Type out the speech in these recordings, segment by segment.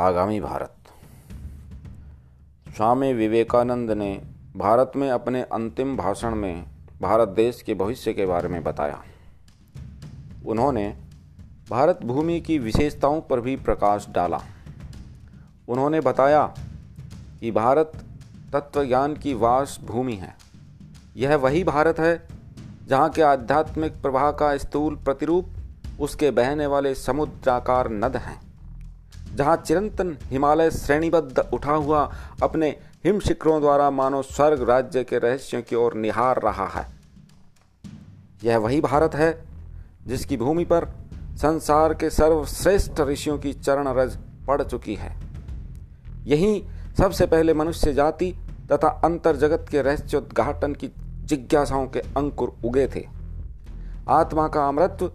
आगामी भारत। स्वामी विवेकानंद ने भारत में अपने अंतिम भाषण में भारत देश के भविष्य के बारे में बताया। उन्होंने भारत भूमि की विशेषताओं पर भी प्रकाश डाला। उन्होंने बताया कि भारत तत्वज्ञान की वास भूमि है। यह वही भारत है जहाँ के आध्यात्मिक प्रवाह का स्थूल प्रतिरूप, उसके बहने वाले समुद्राकार नद हैं। जहाँ चिरंतन हिमालय श्रेणीबद्ध उठा हुआ अपने हिम शिखरों द्वारा मानो स्वर्ग राज्य के रहस्यों की ओर निहार रहा है। यह वही भारत है जिसकी भूमि पर संसार के सर्वश्रेष्ठ ऋषियों की चरण रज पड़ चुकी है। यही सबसे पहले मनुष्य जाति तथा अंतर जगत के रहस्योद्घाटन की जिज्ञासाओं के अंकुर उगे थे। आत्मा का अमृत्व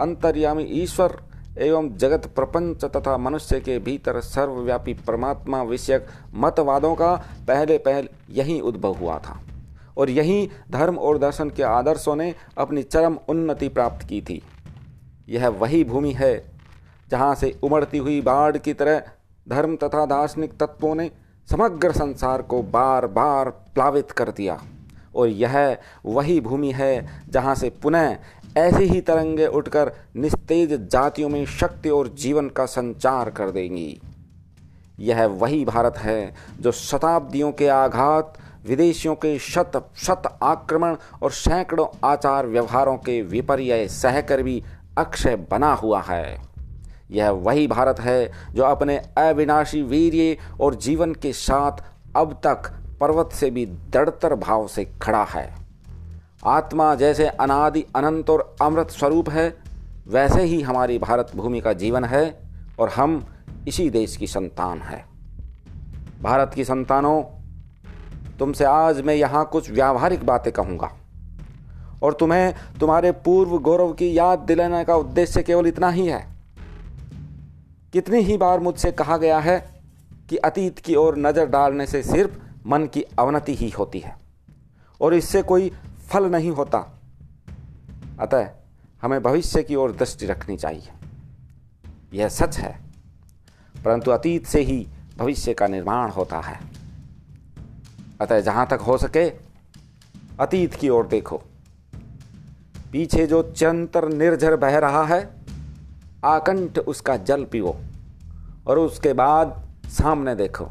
अंतर्यामी ईश्वर एवं जगत प्रपंच तथा मनुष्य के भीतर सर्वव्यापी परमात्मा विषयक मतवादों का पहले पहल यही उद्भव हुआ था। और यही धर्म और दर्शन के आदर्शों ने अपनी चरम उन्नति प्राप्त की थी। यह वही भूमि है जहाँ से उमड़ती हुई बाढ़ की तरह धर्म तथा दार्शनिक तत्वों ने समग्र संसार को बार बार प्लावित कर दिया। और यह वही भूमि है जहाँ से पुनः ऐसी ही तरंगे उठकर निस्तेज जातियों में शक्ति और जीवन का संचार कर देंगी। यह वही भारत है जो शताब्दियों के आघात, विदेशियों के शत शत आक्रमण और सैकड़ों आचार व्यवहारों के विपर्य सहकर भी अक्षय बना हुआ है। यह वही भारत है जो अपने अविनाशी वीर्य और जीवन के साथ अब तक पर्वत से भी दृढ़तर भाव से खड़ा है। आत्मा जैसे अनादि अनंत और अमृत स्वरूप है, वैसे ही हमारी भारत भूमि का जीवन है और हम इसी देश की संतान है। भारत की संतानों, तुमसे आज मैं यहाँ कुछ व्यावहारिक बातें कहूँगा और तुम्हें तुम्हारे पूर्व गौरव की याद दिलाने का उद्देश्य केवल इतना ही है। कितनी ही बार मुझसे कहा गया है कि अतीत की ओर नज़र डालने से सिर्फ़ मन की अवनति ही होती है और इससे कोई फल नहीं होता। अतः हमें भविष्य की ओर दृष्टि रखनी चाहिए। यह सच है, परंतु अतीत से ही भविष्य का निर्माण होता है। अतः जहाँ तक हो सके, अतीत की ओर देखो। पीछे जो चंतर निर्झर बह रहा है, आकंठ उसका जल पीओ और उसके बाद सामने देखो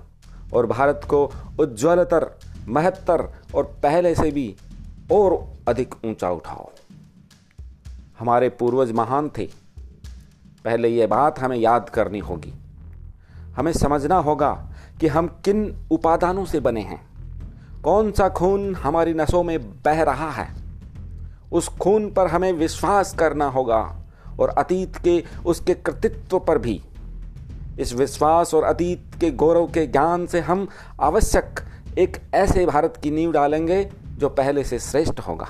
और भारत को उज्ज्वलतर, महत्तर और पहले से भी और अधिक ऊँचा उठाओ। हमारे पूर्वज महान थे। पहले यह बात हमें याद करनी होगी। हमें समझना होगा कि हम किन उपादानों से बने हैं। कौन सा खून हमारी नसों में बह रहा है? उस खून पर हमें विश्वास करना होगा और अतीत के उसके कृतित्व पर भी। इस विश्वास और अतीत के गौरव के ज्ञान से हम आवश्यक एक ऐसे भारत की नींव डालेंगे जो पहले से श्रेष्ठ होगा।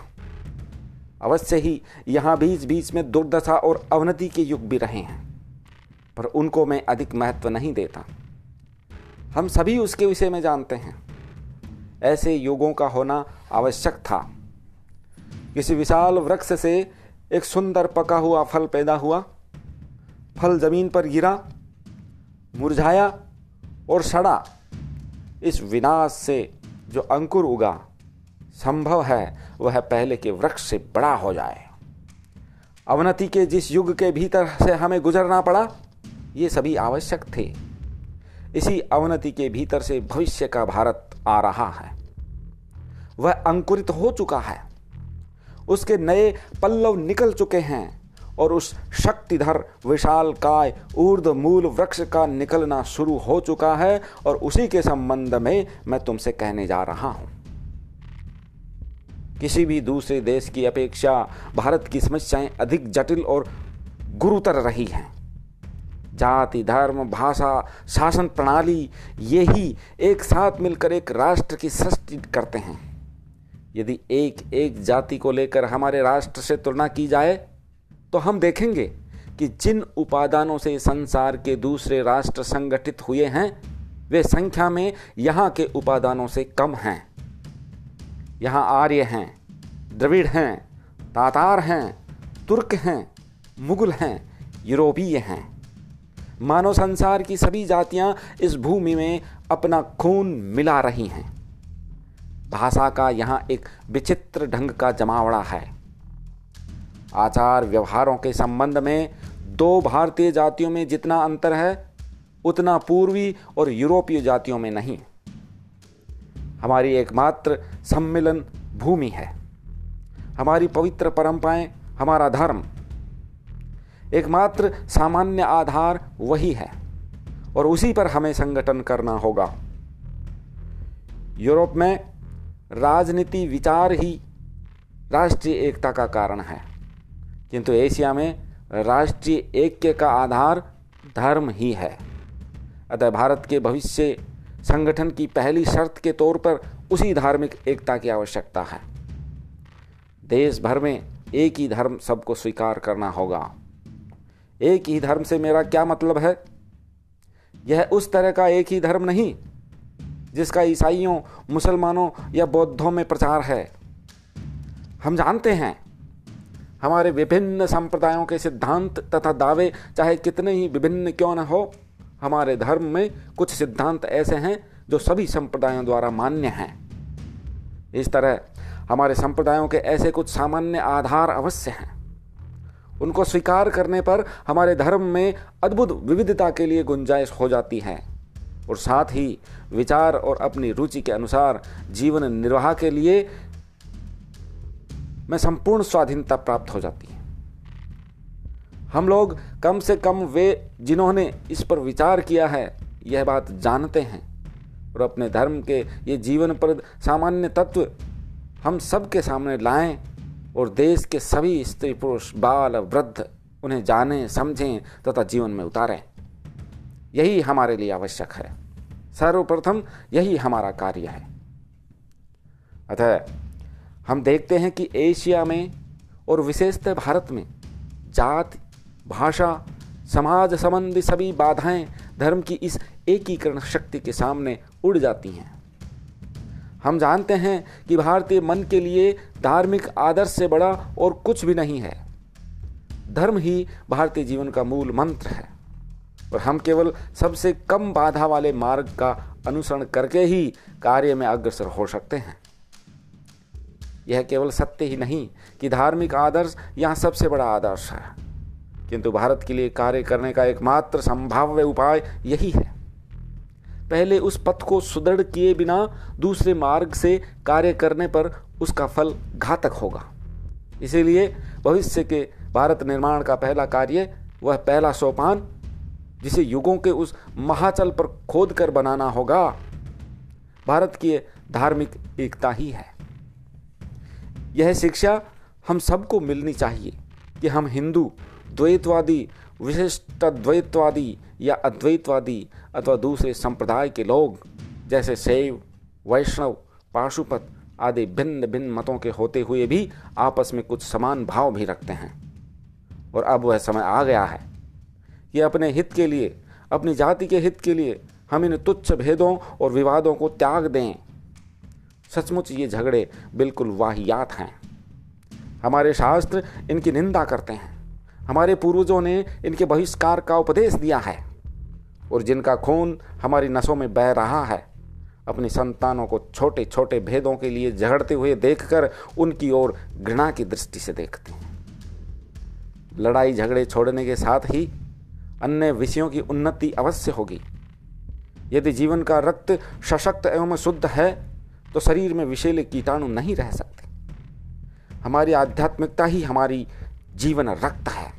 अवश्य ही यहाँ बीच बीच में दुर्दशा और अवनति के युग भी रहे हैं, पर उनको मैं अधिक महत्व नहीं देता। हम सभी उसके विषय में जानते हैं। ऐसे युगों का होना आवश्यक था। किसी विशाल वृक्ष से एक सुंदर पका हुआ फल पैदा हुआ, फल ज़मीन पर गिरा, मुरझाया और सड़ा। इस विनाश से जो अंकुर उगा संभव है वह पहले के वृक्ष से बड़ा हो जाए। अवनति के जिस युग के भीतर से हमें गुजरना पड़ा, ये सभी आवश्यक थे। इसी अवनति के भीतर से भविष्य का भारत आ रहा है। वह अंकुरित हो चुका है। उसके नए पल्लव निकल चुके हैं और उस शक्तिधर, विशाल काय ऊर्ध मूल वृक्ष का निकलना शुरू हो चुका है और उसी के संबंध में मैं तुमसे कहने जा रहा हूँ। किसी भी दूसरे देश की अपेक्षा भारत की समस्याएँ अधिक जटिल और गुरुतर रही हैं। जाति, धर्म, भाषा, शासन प्रणाली, ये ही एक साथ मिलकर एक राष्ट्र की सृष्टि करते हैं। यदि एक एक जाति को लेकर हमारे राष्ट्र से तुलना की जाए तो हम देखेंगे कि जिन उपादानों से संसार के दूसरे राष्ट्र संगठित हुए हैं, वे संख्या में यहाँ के उपादानों से कम हैं। यहाँ आर्य हैं, द्रविड़ हैं, तातार हैं, तुर्क हैं, मुगल हैं, यूरोपीय हैं। मानव संसार की सभी जातियाँ इस भूमि में अपना खून मिला रही हैं। भाषा का यहाँ एक विचित्र ढंग का जमावड़ा है। आचार व्यवहारों के संबंध में दो भारतीय जातियों में जितना अंतर है, उतना पूर्वी और यूरोपीय जातियों में नहीं। हमारी एकमात्र सम्मिलन भूमि है। हमारी पवित्र परंपराएँ, हमारा धर्म, एकमात्र सामान्य आधार वही है और उसी पर हमें संगठन करना होगा। यूरोप में राजनीति विचार ही राष्ट्रीय एकता का कारण है, किंतु एशिया में राष्ट्रीय ऐक्य का आधार धर्म ही है। अतः भारत के भविष्य संगठन की पहली शर्त के तौर पर उसी धार्मिक एकता की आवश्यकता है। देश भर में एक ही धर्म सबको स्वीकार करना होगा। एक ही धर्म से मेरा क्या मतलब है? यह उस तरह का एक ही धर्म नहीं, जिसका ईसाइयों, मुसलमानों या बौद्धों में प्रचार है। हम जानते हैं, हमारे विभिन्न संप्रदायों के सिद्धांत तथा दावे चाहे कितने ही विभिन्न क्यों न हो हमारे धर्म में कुछ सिद्धांत ऐसे हैं जो सभी संप्रदायों द्वारा मान्य हैं। इस तरह हमारे संप्रदायों के ऐसे कुछ सामान्य आधार अवश्य हैं। उनको स्वीकार करने पर हमारे धर्म में अद्भुत विविधता के लिए गुंजाइश हो जाती है और साथ ही विचार और अपनी रुचि के अनुसार जीवन निर्वाह के लिए में संपूर्ण स्वाधीनता प्राप्त हो जाती है। हम लोग कम से कम वे जिन्होंने इस पर विचार किया है, यह बात जानते हैं और अपने धर्म के ये जीवन पर सामान्य तत्व हम सबके सामने लाएँ और देश के सभी स्त्री पुरुष, बाल वृद्ध उन्हें जानें, समझें तथा जीवन में उतारें। यही हमारे लिए आवश्यक है। सर्वप्रथम यही हमारा कार्य है। अतः हम देखते हैं कि एशिया में और विशेषतः भारत में जात भाषा, समाज संबंधी सभी बाधाएँ धर्म की इस एकीकरण शक्ति के सामने उड़ जाती हैं। हम जानते हैं कि भारतीय मन के लिए धार्मिक आदर्श से बड़ा और कुछ भी नहीं है। धर्म ही भारतीय जीवन का मूल मंत्र है। और हम केवल सबसे कम बाधा वाले मार्ग का अनुसरण करके ही कार्य में अग्रसर हो सकते हैं। यह केवल सत्य ही नहीं कि धार्मिक आदर्श यहाँ सबसे बड़ा आदर्श है। किंतु भारत के लिए कार्य करने का एकमात्र संभाव्य उपाय यही है। पहले उस पथ को सुदृढ़ किए बिना दूसरे मार्ग से कार्य करने पर उसका फल घातक होगा। इसीलिए भविष्य के भारत निर्माण का पहला कार्य वह पहला सोपान, जिसे युगों के उस महाचल पर खोद कर बनाना होगा, भारत की धार्मिक एकता ही है। यह शिक्षा हम सबको मिलनी चाहिए कि हम हिंदू द्वैतवादी विशिष्ट द्वैतवादी या अद्वैतवादी अथवा दूसरे संप्रदाय के लोग, जैसे शैव, वैष्णव पाशुपत आदि भिन्न भिन्न मतों के होते हुए भी आपस में कुछ समान भाव भी रखते हैं। और अब वह समय आ गया है कि अपने हित के लिए, अपनी जाति के हित के लिए हम इन तुच्छ भेदों और विवादों को त्याग दें। सचमुच ये झगड़े बिल्कुल वाहियात हैं। हमारे शास्त्र इनकी निंदा करते हैं। हमारे पूर्वजों ने इनके बहिष्कार का उपदेश दिया है और जिनका खून हमारी नसों में बह रहा है, अपनी संतानों को छोटे छोटे भेदों के लिए झगड़ते हुए देखकर उनकी ओर घृणा की दृष्टि से देखते हैं। लड़ाई झगड़े छोड़ने के साथ ही अन्य विषयों की उन्नति अवश्य होगी। यदि जीवन का रक्त सशक्त एवं शुद्ध है तो शरीर में विषेले कीटाणु नहीं रह सकते। हमारी आध्यात्मिकता ही हमारी जीवन रक्त है।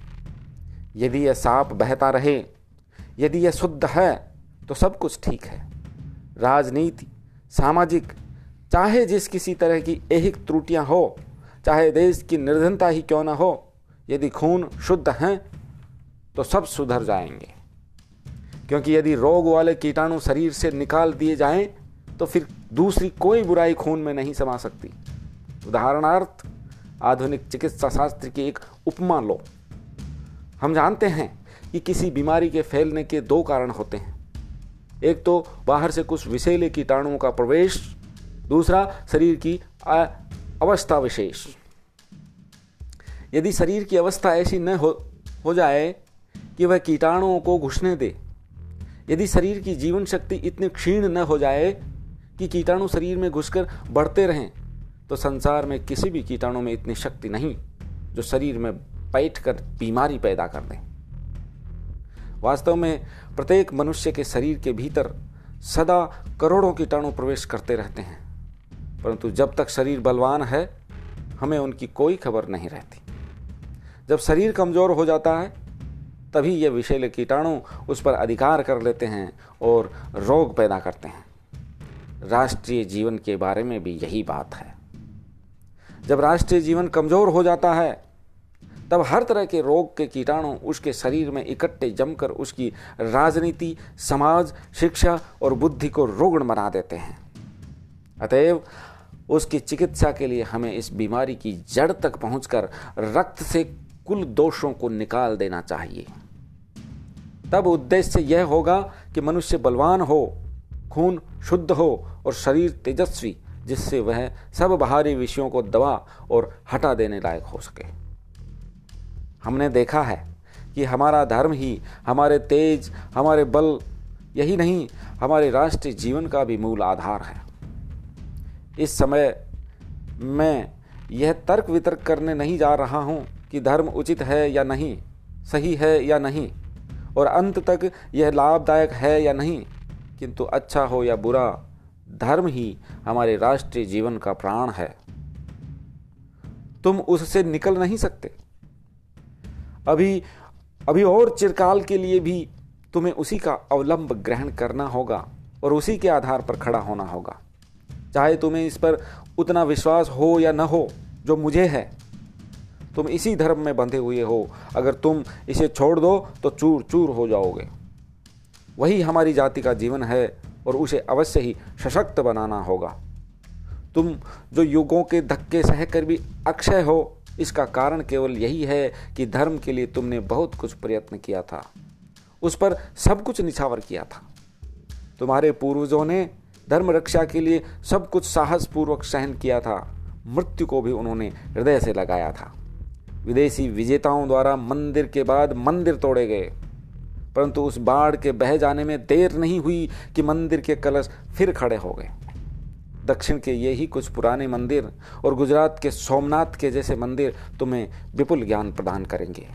यदि यह साफ़ बहता रहे, यदि यह शुद्ध है तो सब कुछ ठीक है। राजनीति, सामाजिक, चाहे जिस किसी तरह की ऐहिक त्रुटियाँ हो, चाहे देश की निर्धनता ही क्यों ना हो, यदि खून शुद्ध हैं तो सब सुधर जाएँगे। क्योंकि यदि रोग वाले कीटाणु शरीर से निकाल दिए जाएँ तो फिर दूसरी कोई बुराई खून में नहीं समा सकती। उदाहरणार्थ आधुनिक चिकित्सा शास्त्र की एक उपमा लो। हम जानते हैं कि किसी बीमारी के फैलने के दो कारण होते हैं। एक तो बाहर से कुछ विषैले कीटाणुओं का प्रवेश, दूसरा शरीर की अवस्था विशेष। यदि शरीर की अवस्था ऐसी न हो हो जाए कि वह कीटाणुओं को घुसने दे, यदि शरीर की जीवन शक्ति इतनी क्षीण न हो जाए कि कीटाणु शरीर में घुसकर बढ़ते रहें तो संसार में किसी भी कीटाणु में इतनी शक्ति नहीं जो शरीर में बैठ कर बीमारी पैदा कर दें। वास्तव में प्रत्येक मनुष्य के शरीर के भीतर सदा करोड़ों कीटाणु प्रवेश करते रहते हैं, परंतु जब तक शरीर बलवान है, हमें उनकी कोई खबर नहीं रहती। जब शरीर कमज़ोर हो जाता है, तभी ये विषैले कीटाणु उस पर अधिकार कर लेते हैं और रोग पैदा करते हैं। राष्ट्रीय जीवन के बारे में भी यही बात है। जब राष्ट्रीय जीवन कमज़ोर हो जाता है, तब हर तरह के रोग के कीटाणु उसके शरीर में इकट्ठे जमकर उसकी राजनीति, समाज, शिक्षा और बुद्धि को रोगण बना देते हैं। अतएव उसकी चिकित्सा के लिए हमें इस बीमारी की जड़ तक पहुंचकर रक्त से कुल दोषों को निकाल देना चाहिए। तब उद्देश्य यह होगा कि मनुष्य बलवान हो, खून शुद्ध हो और शरीर तेजस्वी जिससे वह सब बाहरी विषयों को दबा और हटा देने लायक हो सके। हमने देखा है कि हमारा धर्म ही, हमारे तेज, हमारे बल, यही नहीं, हमारे राष्ट्रीय जीवन का भी मूल आधार है। इस समय मैं यह तर्क वितर्क करने नहीं जा रहा हूँ कि धर्म उचित है या नहीं, सही है या नहीं, और अंत तक यह लाभदायक है या नहीं, किंतु अच्छा हो या बुरा धर्म ही हमारे राष्ट्रीय जीवन का प्राण है। तुम उससे निकल नहीं सकते। अभी अभी और चिरकाल के लिए भी तुम्हें उसी का अवलंब ग्रहण करना होगा और उसी के आधार पर खड़ा होना होगा। चाहे तुम्हें इस पर उतना विश्वास हो या न हो, जो मुझे है, तुम इसी धर्म में बंधे हुए हो। अगर तुम इसे छोड़ दो तो चूर चूर हो जाओगे। वही हमारी जाति का जीवन है और उसे अवश्य ही सशक्त बनाना होगा। तुम जो युगों के धक्के सहकर भी अक्षय हो, इसका कारण केवल यही है कि धर्म के लिए तुमने बहुत कुछ प्रयत्न किया था। उस पर सब कुछ निछावर किया था। तुम्हारे पूर्वजों ने धर्म रक्षा के लिए सब कुछ साहसपूर्वक सहन किया था। मृत्यु को भी उन्होंने हृदय से लगाया था। विदेशी विजेताओं द्वारा मंदिर के बाद मंदिर तोड़े गए। परंतु उस बाढ़ के बह जाने में देर नहीं हुई कि मंदिर के कलश फिर खड़े हो गए। दक्षिण के ये ही कुछ पुराने मंदिर और गुजरात के सोमनाथ के जैसे मंदिर तुम्हें विपुल ज्ञान प्रदान करेंगे।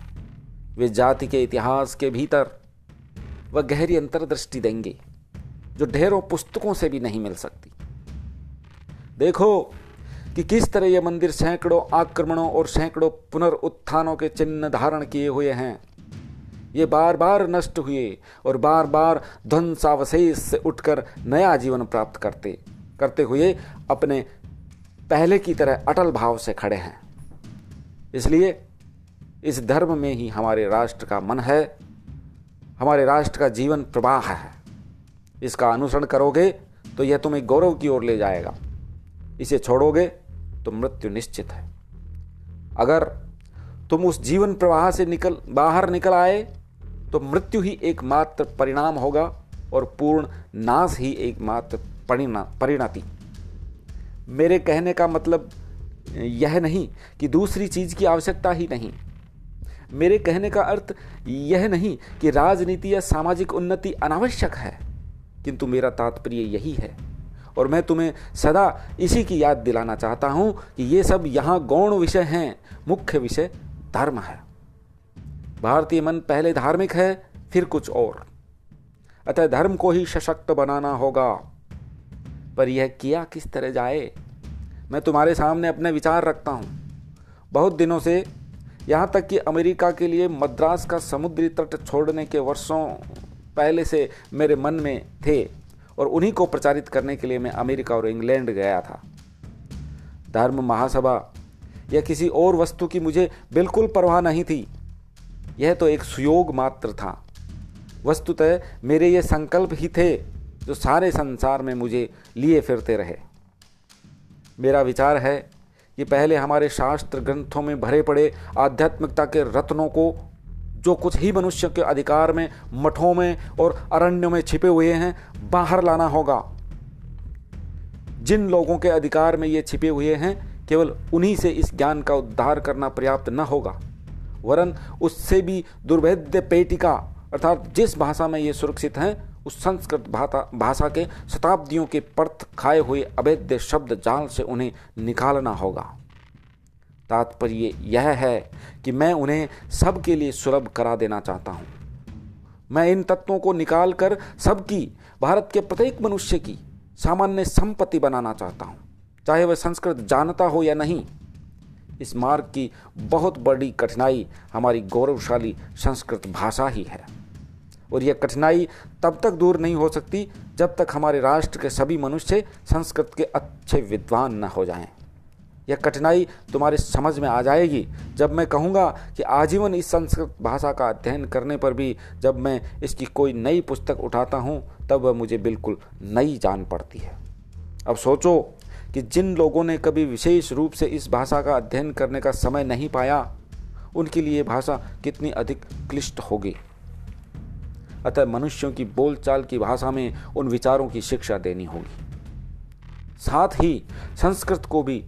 वे जाति के इतिहास के भीतर वह गहरी अंतर्दृष्टि देंगे, जो ढेरों पुस्तकों से भी नहीं मिल सकती। देखो कि किस तरह यह मंदिर सैकड़ों आक्रमणों और सैकड़ों पुनरुत्थानों के चिन्ह धारण किए हुए हैं। ये बार बार नष्ट हुए और बार बार ध्वंसावशेष से उठकर नया जीवन प्राप्त करते करते हुए अपने पहले की तरह अटल भाव से खड़े हैं। इसलिए इस धर्म में ही हमारे राष्ट्र का मन है, हमारे राष्ट्र का जीवन प्रवाह है। इसका अनुसरण करोगे तो यह तुम्हें गौरव की ओर ले जाएगा। इसे छोड़ोगे तो मृत्यु निश्चित है। अगर तुम उस जीवन प्रवाह से निकल, बाहर निकल आए तो मृत्यु ही एकमात्र परिणाम होगा और पूर्ण नाश ही एकमात्र परिणा, परिणति। मेरे कहने का मतलब यह नहीं कि दूसरी चीज़ की आवश्यकता ही नहीं। मेरे कहने का अर्थ यह नहीं कि राजनीति या सामाजिक उन्नति अनावश्यक है, किंतु मेरा तात्पर्य यही है। और मैं तुम्हें सदा इसी की याद दिलाना चाहता हूँ कि ये सब यहाँ गौण विषय हैं, मुख्य विषय धर्म है। भारतीय मन पहले धार्मिक है, फिर कुछ और। अतः धर्म को ही सशक्त बनाना होगा। पर यह किया किस तरह जाए? मैं तुम्हारे सामने अपने विचार रखता हूँ। बहुत दिनों से यहाँ तक कि अमेरिका के लिए मद्रास का समुद्री तट छोड़ने के वर्षों पहले से मेरे मन में थे और उन्हीं को प्रचारित करने के लिए मैं अमेरिका और इंग्लैंड गया था। धर्म महासभा या किसी और वस्तु की मुझे बिल्कुल परवाह नहीं थी। यह तो एक सुयोग मात्र था। वस्तुतः मेरे ये संकल्प ही थे जो सारे संसार में मुझे लिए फिरते रहे। मेरा विचार है कि पहले हमारे शास्त्र ग्रंथों में भरे पड़े आध्यात्मिकता के रत्नों को, जो कुछ ही मनुष्य के अधिकार में, मठों में और अरण्यों में छिपे हुए हैं, बाहर लाना होगा। जिन लोगों के अधिकार में ये छिपे हुए हैं, केवल उन्हीं से इस ज्ञान का उद्धार करना पर्याप्त न होगा। वरन उससे भी दुर्भेद्य पेटिका, अर्थात जिस भाषा में ये सुरक्षित हैं, उस संस्कृत भाषा के शताब्दियों के पर्थ खाए हुए अवैध शब्द जाल से उन्हें निकालना होगा। तात्पर्य यह है कि मैं उन्हें सबके लिए सुलभ करा देना चाहता हूँ। मैं इन तत्वों को निकालकर सबकी भारत के प्रत्येक मनुष्य की सामान्य संपत्ति बनाना चाहता हूँ। चाहे वह संस्कृत जानता हो या नहीं इस मार्ग की बहुत बड़ी कठिनाई हमारी गौरवशाली संस्कृत भाषा ही है और यह कठिनाई तब तक दूर नहीं हो सकती जब तक हमारे राष्ट्र के सभी मनुष्य संस्कृत के अच्छे विद्वान न हो जाएँ। यह कठिनाई तुम्हारे समझ में आ जाएगी जब मैं कहूँगा कि आजीवन इस संस्कृत भाषा का अध्ययन करने पर भी जब मैं इसकी कोई नई पुस्तक उठाता हूँ, तब वह मुझे बिल्कुल नई जान पड़ती है अब सोचो कि जिन लोगों ने कभी विशेष रूप से इस भाषा का अध्ययन करने का समय नहीं पाया, उनके लिए भाषा कितनी अधिक क्लिष्ट होगी। अतः मनुष्यों की बोलचाल की भाषा में उन विचारों की शिक्षा देनी होगी। साथ ही संस्कृत को भी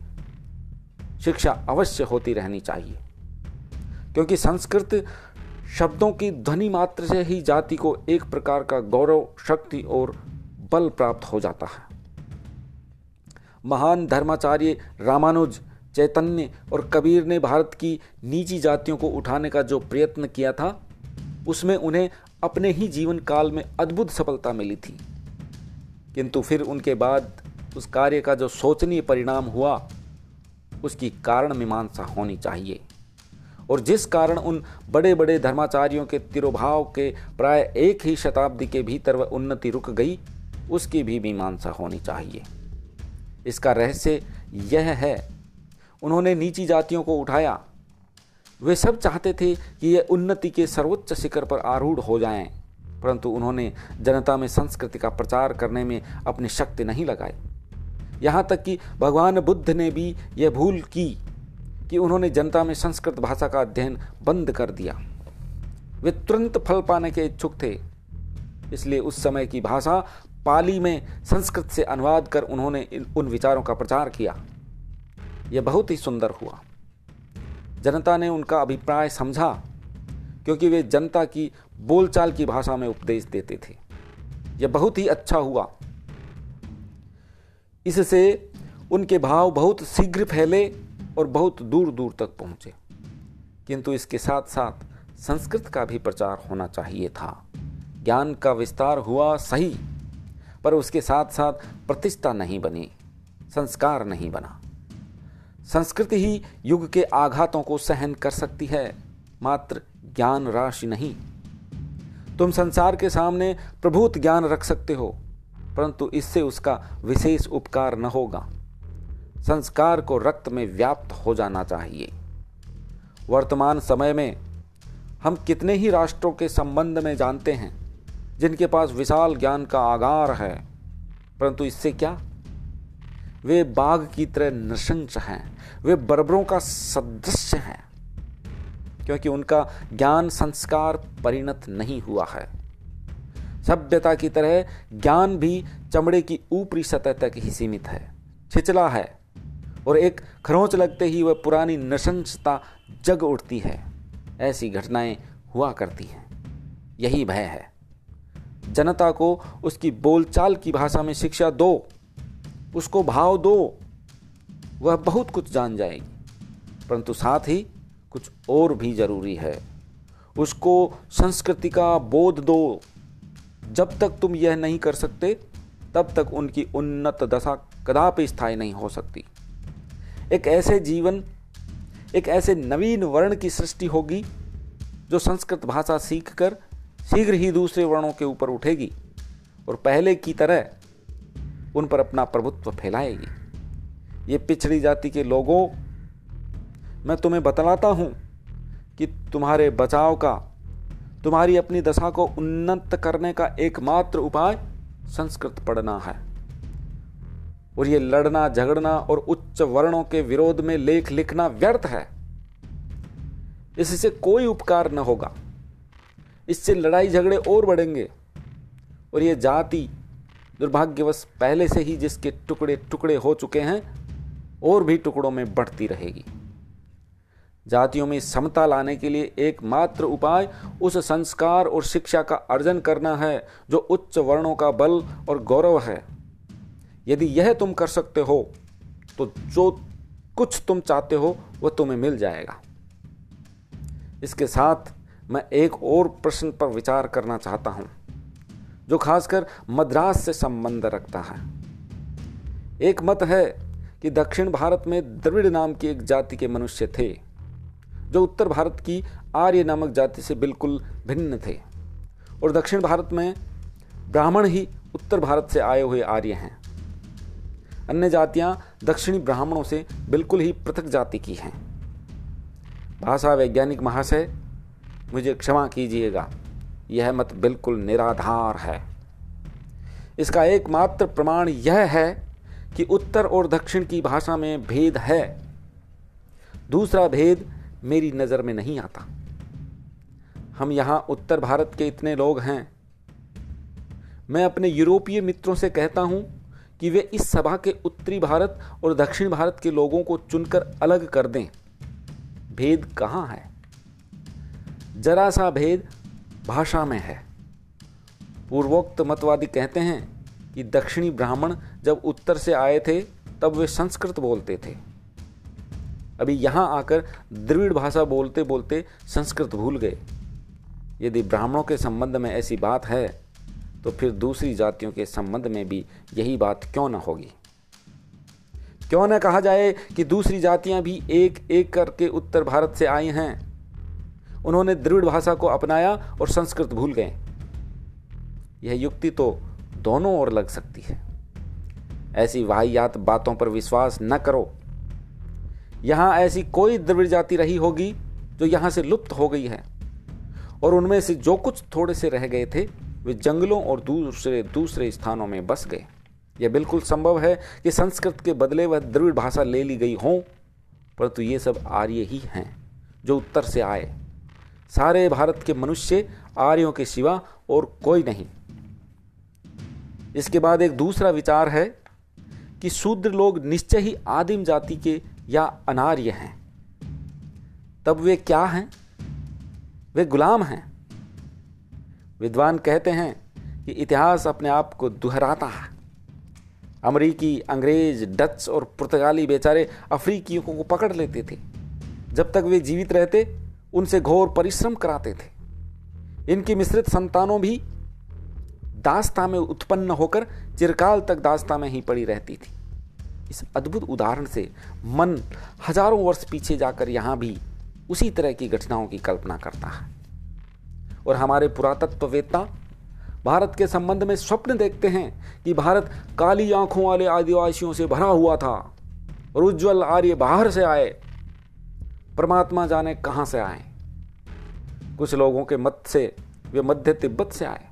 शिक्षा अवश्य होती रहनी चाहिए, क्योंकि संस्कृत शब्दों की ध्वनि मात्र से ही जाति को एक प्रकार का गौरव, शक्ति और बल प्राप्त हो जाता है। महान धर्माचार्य रामानुज चैतन्य और कबीर ने भारत की निजी जातियों को उठाने का जो प्रयत्न किया था, उसमें उन्हें अपने ही जीवन काल में अद्भुत सफलता मिली थी। किंतु फिर उनके बाद उस कार्य का जो शोचनीय परिणाम हुआ, उसकी कारण मीमांसा होनी चाहिए। और जिस कारण उन बड़े बड़े धर्माचार्यों के तिरुभाव के प्राय एक ही शताब्दी के भीतर वह उन्नति रुक गई, उसकी भी मीमांसा होनी चाहिए। इसका रहस्य यह है। उन्होंने नीची जातियों को उठाया। वे सब चाहते थे कि यह उन्नति के सर्वोच्च शिखर पर आरूढ़ हो जाएँ, परंतु उन्होंने जनता में संस्कृति का प्रचार करने में अपनी शक्ति नहीं लगाई। यहाँ तक कि भगवान बुद्ध ने भी यह भूल की कि उन्होंने जनता में संस्कृत भाषा का अध्ययन बंद कर दिया। वे तुरंत फल पाने के इच्छुक थे इसलिए उस समय की भाषा पाली में संस्कृत से अनुवाद कर उन्होंने उन विचारों का प्रचार किया। यह बहुत ही सुंदर हुआ। जनता ने उनका अभिप्राय समझा, क्योंकि वे जनता की बोलचाल की भाषा में उपदेश देते थे। यह बहुत ही अच्छा हुआ। इससे उनके भाव बहुत शीघ्र फैले और बहुत दूर दूर तक पहुँचे। किंतु इसके साथ साथ संस्कृत का भी प्रचार होना चाहिए था। ज्ञान का विस्तार हुआ सही। पर उसके साथ साथ प्रतिष्ठा नहीं बनी, संस्कार नहीं बना। संस्कृति ही युग के आघातों को सहन कर सकती है, मात्र ज्ञान राशि नहीं। तुम संसार के सामने प्रभुत ज्ञान रख सकते हो, परंतु इससे उसका विशेष उपकार न होगा। संस्कार को रक्त में व्याप्त हो जाना चाहिए। वर्तमान समय में हम कितने ही राष्ट्रों के संबंध में जानते हैं जिनके पास विशाल ज्ञान का आगार है। परंतु इससे क्या? वे बाघ की तरह नृशंस हैं। वे बर्बरों का सदस्य हैं। क्योंकि उनका ज्ञान संस्कार परिणत नहीं हुआ है। सभ्यता की तरह ज्ञान भी चमड़े की ऊपरी सतह तक ही सीमित है। छिचला है और एक खरोंच लगते ही वह पुरानी नशंसता जग उठती है। ऐसी घटनाएँ हुआ करती हैं। यही भय है। जनता को उसकी बोलचाल की भाषा में शिक्षा दो, उसको भाव दो, वह बहुत कुछ जान जाएगी। परंतु साथ ही कुछ और भी ज़रूरी है। उसको संस्कृति का बोध दो। जब तक तुम यह नहीं कर सकते, तब तक उनकी उन्नत दशा कदापि स्थायी नहीं हो सकती। एक ऐसे जीवन, एक ऐसे नवीन वर्ण की सृष्टि होगी, जो संस्कृत भाषा सीखकर शीघ्र ही दूसरे वर्णों के ऊपर उठेगी और पहले की तरह उन पर अपना प्रभुत्व फैलाएगी। ये पिछड़ी जाति के लोगों, मैं तुम्हें बतलाता हूँ कि तुम्हारे बचाव का, तुम्हारी अपनी दशा को उन्नत करने का एकमात्र उपाय संस्कृत पढ़ना है। और ये लड़ना, झगड़ना और उच्च वर्णों के विरोध में लेख लिखना व्यर्थ है। इससे कोई उपकार न होगा। इससे लड़ाई झगड़े और बढ़ेंगे। और ये जाति दुर्भाग्यवश पहले से ही जिसके टुकड़े टुकड़े हो चुके हैं, और भी टुकड़ों में बढ़ती रहेगी। जातियों में समता लाने के लिए एकमात्र उपाय उस संस्कार और शिक्षा का अर्जन करना है, जो उच्च वर्णों का बल और गौरव है। यदि यह तुम कर सकते हो तो जो कुछ तुम चाहते हो, वह तुम्हें मिल जाएगा। इसके साथ मैं एक और प्रश्न पर विचार करना चाहता हूँ, जो खासकर मद्रास से संबंध रखता है। एक मत है कि दक्षिण भारत में द्रविड़ नाम की एक जाति के मनुष्य थे, जो उत्तर भारत की आर्य नामक जाति से बिल्कुल भिन्न थे, और दक्षिण भारत में ब्राह्मण ही उत्तर भारत से आए हुए आर्य हैं। अन्य जातियाँ दक्षिणी ब्राह्मणों से बिल्कुल ही पृथक जाति की हैं। भाषा वैज्ञानिक महाशय मुझे क्षमा कीजिएगा। यह मत बिल्कुल निराधार है। इसका एकमात्र प्रमाण यह है कि उत्तर और दक्षिण की भाषा में भेद है। दूसरा भेद मेरी नज़र में नहीं आता। हम यहाँ उत्तर भारत के इतने लोग हैं। मैं अपने यूरोपीय मित्रों से कहता हूँ कि वे इस सभा के उत्तरी भारत और दक्षिण भारत के लोगों को चुनकर अलग कर दें। भेद कहाँ है? जरा सा भेद भाषा में है। पूर्वोक्त मतवादी कहते हैं कि दक्षिणी ब्राह्मण जब उत्तर से आए थे, तब वे संस्कृत बोलते थे। अभी यहाँ आकर द्रविड़ भाषा बोलते बोलते संस्कृत भूल गए। यदि ब्राह्मणों के संबंध में ऐसी बात है तो फिर दूसरी जातियों के संबंध में भी यही बात क्यों न होगी? क्यों न कहा जाए कि दूसरी जातियाँ भी एक एक करके उत्तर भारत से आई हैं? उन्होंने द्रविड़ भाषा को अपनाया और संस्कृत भूल गए। यह युक्ति तो दोनों ओर लग सकती है। ऐसी वाहियात बातों पर विश्वास न करो। यहाँ ऐसी कोई द्रविड़ जाति रही होगी जो यहाँ से लुप्त हो गई है। और उनमें से जो कुछ थोड़े से रह गए थे, वे जंगलों और दूसरे दूसरे स्थानों में बस गए। यह बिल्कुल संभव है कि संस्कृत के बदले वह द्रविड़ भाषा ले ली गई हो, परंतु ये सब आर्य ही हैं, जो उत्तर से आए। सारे भारत के मनुष्य, आर्यों के सिवा और कोई नहीं। इसके बाद एक दूसरा विचार है कि शूद्र लोग निश्चय ही आदिम जाति के या अनार्य हैं। तब वे क्या हैं? वे गुलाम हैं। विद्वान कहते हैं कि इतिहास अपने आप को दोहराता है। अमरीकी, अंग्रेज़, डच और पुर्तगाली बेचारे अफ्रीकियों को पकड़ लेते थे। जब तक वे जीवित रहते उनसे घोर परिश्रम कराते थे। इनकी मिश्रित संतानों भी दास्ता में उत्पन्न होकर चिरकाल तक दास्ता में ही पड़ी रहती थी। इस अद्भुत उदाहरण से मन हज़ारों वर्ष पीछे जाकर यहाँ भी उसी तरह की घटनाओं की कल्पना करता है। और हमारे पुरातत्ववेत्ता भारत के संबंध में स्वप्न देखते हैं कि भारत काली आँखों वाले आदिवासियों से भरा हुआ था और उज्जवल आर्य बाहर से आए परमात्मा जाने कहाँ से आए? कुछ लोगों के मत से वे मध्य तिब्बत से आए।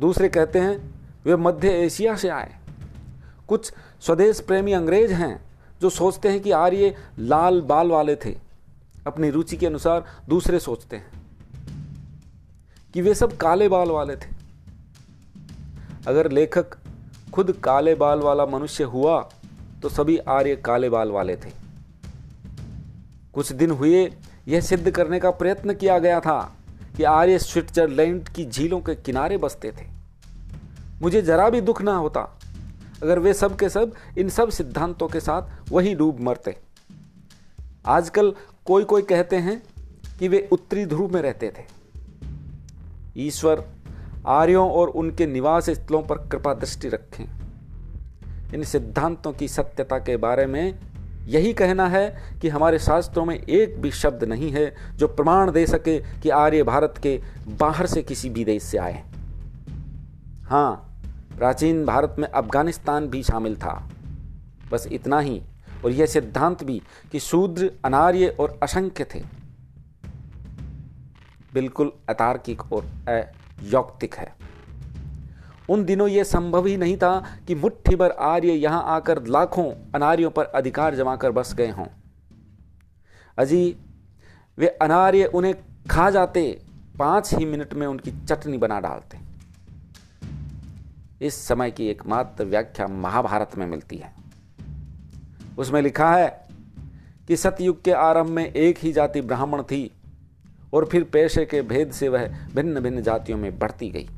दूसरे कहते हैं, वे मध्य एशिया से आए। कुछ स्वदेश प्रेमी अंग्रेज़ हैं जो सोचते हैं कि आर्य लाल बाल वाले थे। अपनी रुचि के अनुसार दूसरे सोचते हैं कि वे सब काले बाल वाले थे। अगर लेखक खुद काले बाल वाला मनुष्य हुआ तो सभी आर्य काले बाल वाले थे। कुछ दिन हुए, यह सिद्ध करने का प्रयत्न किया गया था कि आर्य स्विट्जरलैंड की झीलों के किनारे बसते थे। मुझे जरा भी दुख ना होता, अगर वे सब के सब इन सब सिद्धांतों के साथ वही डूब मरते। आजकल कोई कोई कहते हैं कि वे उत्तरी ध्रुव में रहते थे। ईश्वर, आर्यों और उनके निवास स्थलों पर कृपा दृष्टि रखें। इन सिद्धांतों की सत्यता के बारे में यही कहना है कि हमारे शास्त्रों में एक भी शब्द नहीं है जो प्रमाण दे सके कि आर्य भारत के बाहर से किसी भी देश से आए। हाँ प्राचीन भारत में अफ़गानिस्तान भी शामिल था। बस इतना ही, और यह सिद्धांत भी कि शूद्र, अनार्य और असंख्य थे। बिल्कुल अतार्किक और अयौक्तिक है। उन दिनों यह संभव ही नहीं था कि मुट्ठी भर आर्य यहाँ आकर लाखों अनार्यों पर अधिकार जमा कर बस गए हों। अजी, वे अनार्य उन्हें खा जाते, पाँच ही मिनट में उनकी चटनी बना डालते। इस समय की एकमात्र व्याख्या महाभारत में मिलती है। उसमें लिखा है कि सतयुग के आरंभ में एक ही जाति ब्राह्मण थी और फिर पेशे के भेद से वह भिन्न भिन्न जातियों में बढ़ती गई।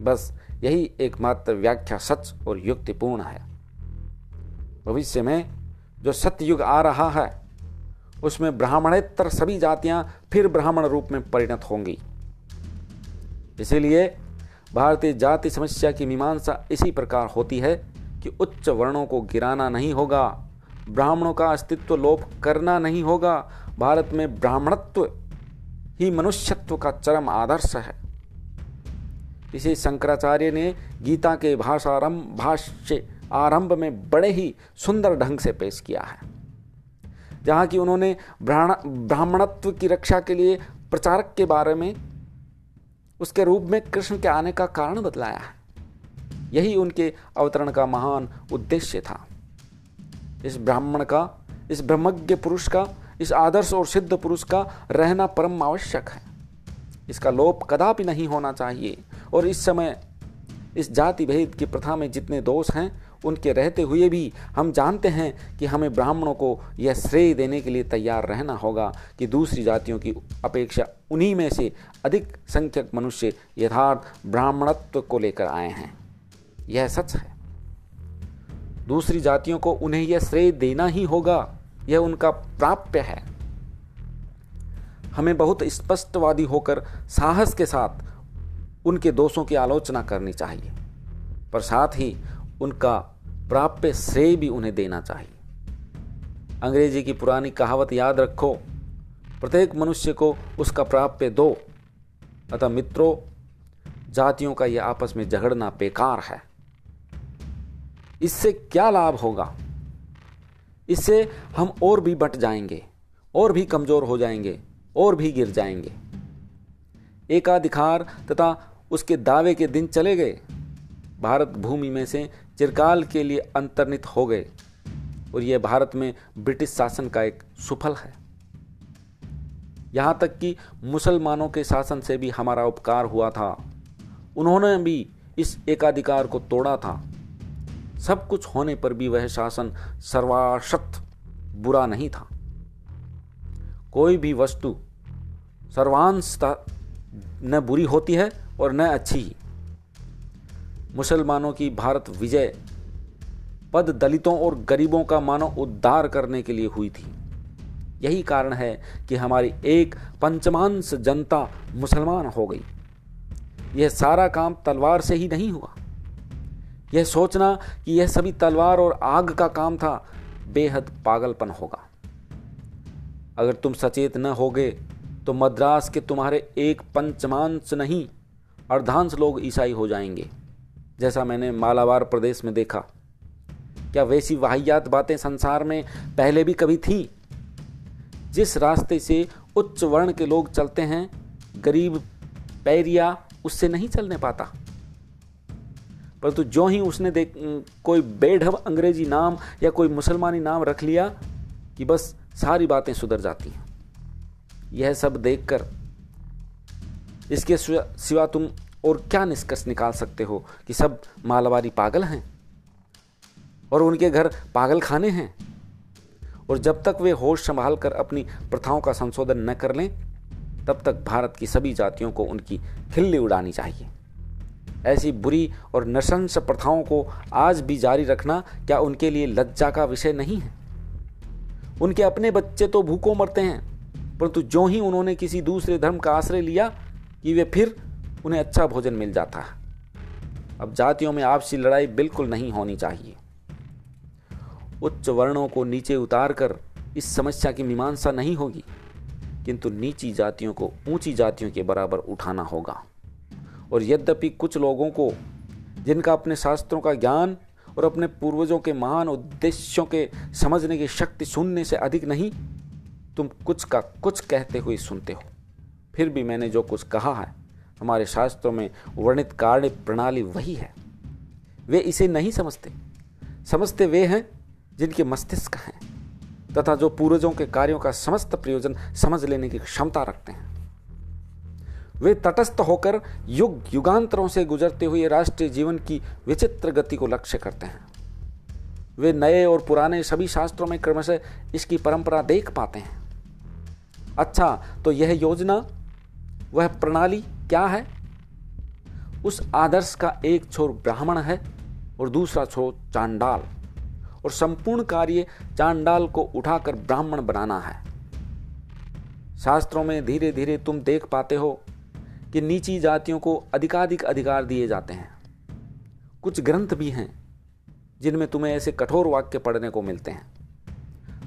बस यही एकमात्र व्याख्या सच और युक्तिपूर्ण है। भविष्य में जो सत्ययुग आ रहा है, उसमें ब्राह्मणेतर सभी जातियाँ फिर ब्राह्मण रूप में परिणत होंगी। इसीलिए भारतीय जाति समस्या की मीमांसा इसी प्रकार होती है कि उच्च वर्णों को गिराना नहीं होगा, ब्राह्मणों का अस्तित्व लोप करना नहीं होगा। भारत में ब्राह्मणत्व ही मनुष्यत्व का चरम आदर्श है। इसे शंकराचार्य ने गीता के भाषारंभ, भाष्य आरंभ में बड़े ही सुंदर ढंग से पेश किया है। जहाँ की उन्होंने ब्राह्मणत्व की रक्षा के लिए प्रचारक के बारे में, उसके रूप में कृष्ण के आने का कारण बतलाया है। यही उनके अवतरण का महान उद्देश्य था। इस ब्राह्मण का, इस ब्रह्मज्ञ पुरुष का, इस आदर्श और सिद्ध पुरुष का रहना परम आवश्यक है। इसका लोप कदापि नहीं होना चाहिए। और इस समय इस जाति भेद की प्रथा में जितने दोष हैं, उनके रहते हुए भी हम जानते हैं कि हमें ब्राह्मणों को यह श्रेय देने के लिए तैयार रहना होगा कि दूसरी जातियों की अपेक्षा उन्हीं में से अधिक संख्यक मनुष्य यथार्थ ब्राह्मणत्व को लेकर आए हैं। यह सच है। दूसरी जातियों को उन्हें यह श्रेय देना ही होगा। यह उनका प्राप्य है। हमें बहुत स्पष्टवादी होकर साहस के साथ उनके दोषों की आलोचना करनी चाहिए, पर साथ ही उनका प्राप्य श्रेय भी उन्हें देना चाहिए। अंग्रेज़ी की पुरानी कहावत याद रखो, प्रत्येक मनुष्य को उसका प्राप्य दो। अतः मित्रों, जातियों का यह आपस में झगड़ना बेकार है। इससे क्या लाभ होगा? इससे हम और भी बट जाएँगे, और भी कमज़ोर हो जाएँगे, और भी गिर जाएँगे। एकाधिकार तथा उसके दावे के दिन चले गए। भारत भूमि में से चिरकाल के लिए अंतर्नित हो गए। और यह भारत में ब्रिटिश शासन का एक सुफल है। यहाँ तक कि मुसलमानों के शासन से भी हमारा उपकार हुआ था। उन्होंने भी इस एकाधिकार को तोड़ा था। सब कुछ होने पर भी वह शासन सर्वाशत बुरा नहीं था। कोई भी वस्तु सर्वांश न बुरी होती है और न अच्छी। मुसलमानों की भारत विजय पद दलितों और गरीबों का मानव उद्धार करने के लिए हुई थी। यही कारण है कि हमारी एक पंचमांश जनता मुसलमान हो गई। यह सारा काम तलवार से ही नहीं हुआ। यह सोचना कि यह सभी तलवार और आग का काम था, बेहद पागलपन होगा। अगर तुम सचेत न होगे तो मद्रास के तुम्हारे एक पंचमांश नहीं अर्धांश लोग ईसाई हो जाएँगे, जैसा मैंने मालाबार प्रदेश में देखा। क्या वैसी वाहियात बातें संसार में पहले भी कभी थी? जिस रास्ते से उच्च वर्ण के लोग चलते हैं, गरीब पैरिया उससे नहीं चलने पाता। परंतु जो ही उसने देख, कोई बेढब अंग्रेज़ी नाम या कोई मुसलमानी नाम रख लिया कि बस सारी बातें सुधर जाती हैं। यह सब देखकर इसके सिवा तुम और क्या निष्कर्ष निकाल सकते हो कि सब मालवारी पागल हैं? और उनके घर पागल खाने हैं? और जब तक वे होश संभाल कर अपनी प्रथाओं का संशोधन न कर लें, तब तक भारत की सभी जातियों को उनकी खिल्ली उड़ानी चाहिए। ऐसी बुरी और नशंस प्रथाओं को आज भी जारी रखना क्या उनके लिए लज्जा का विषय नहीं है? उनके अपने बच्चे तो भूखों मरते हैं, परंतु जो ही उन्होंने किसी दूसरे धर्म का आश्रय लिया कि वे फिर उन्हें अच्छा भोजन मिल जाता है। अब जातियों में आपसी लड़ाई बिल्कुल नहीं होनी चाहिए। उच्च वर्णों को नीचे उतार कर इस समस्या की मीमांसा नहीं होगी, किंतु नीची जातियों को ऊँची जातियों के बराबर उठाना होगा। और यद्यपि कुछ लोगों को, जिनका अपने शास्त्रों का ज्ञान और अपने पूर्वजों के महान उद्देश्यों के समझने की शक्ति सुनने से अधिक नहीं, तुम कुछ का कुछ कहते हुए सुनते हो। फिर भी मैंने जो कुछ कहा है हमारे शास्त्रों में वर्णित कार्य प्रणाली वही है। वे इसे नहीं समझते। समझते वे हैं जिनके मस्तिष्क हैं तथा जो पूर्वजों के कार्यों का समस्त प्रयोजन समझ लेने की क्षमता रखते हैं। वे तटस्थ होकर युग युगांतरों से गुजरते हुए राष्ट्रीय जीवन की विचित्र गति को लक्ष्य करते हैं। वे नए और पुराने सभी शास्त्रों में क्रमशः इसकी परंपरा देख पाते हैं। अच्छा तो यह योजना, वह प्रणाली क्या है? उस आदर्श का एक छोर ब्राह्मण है और दूसरा छोर चांडाल। और संपूर्ण कार्य चांडाल को उठाकर ब्राह्मण बनाना है। शास्त्रों में धीरे धीरे तुम देख पाते हो कि नीची जातियों को अधिकाधिक अधिकार दिए जाते हैं। कुछ ग्रंथ भी हैं जिनमें तुम्हें ऐसे कठोर वाक्य पढ़ने को मिलते हैं।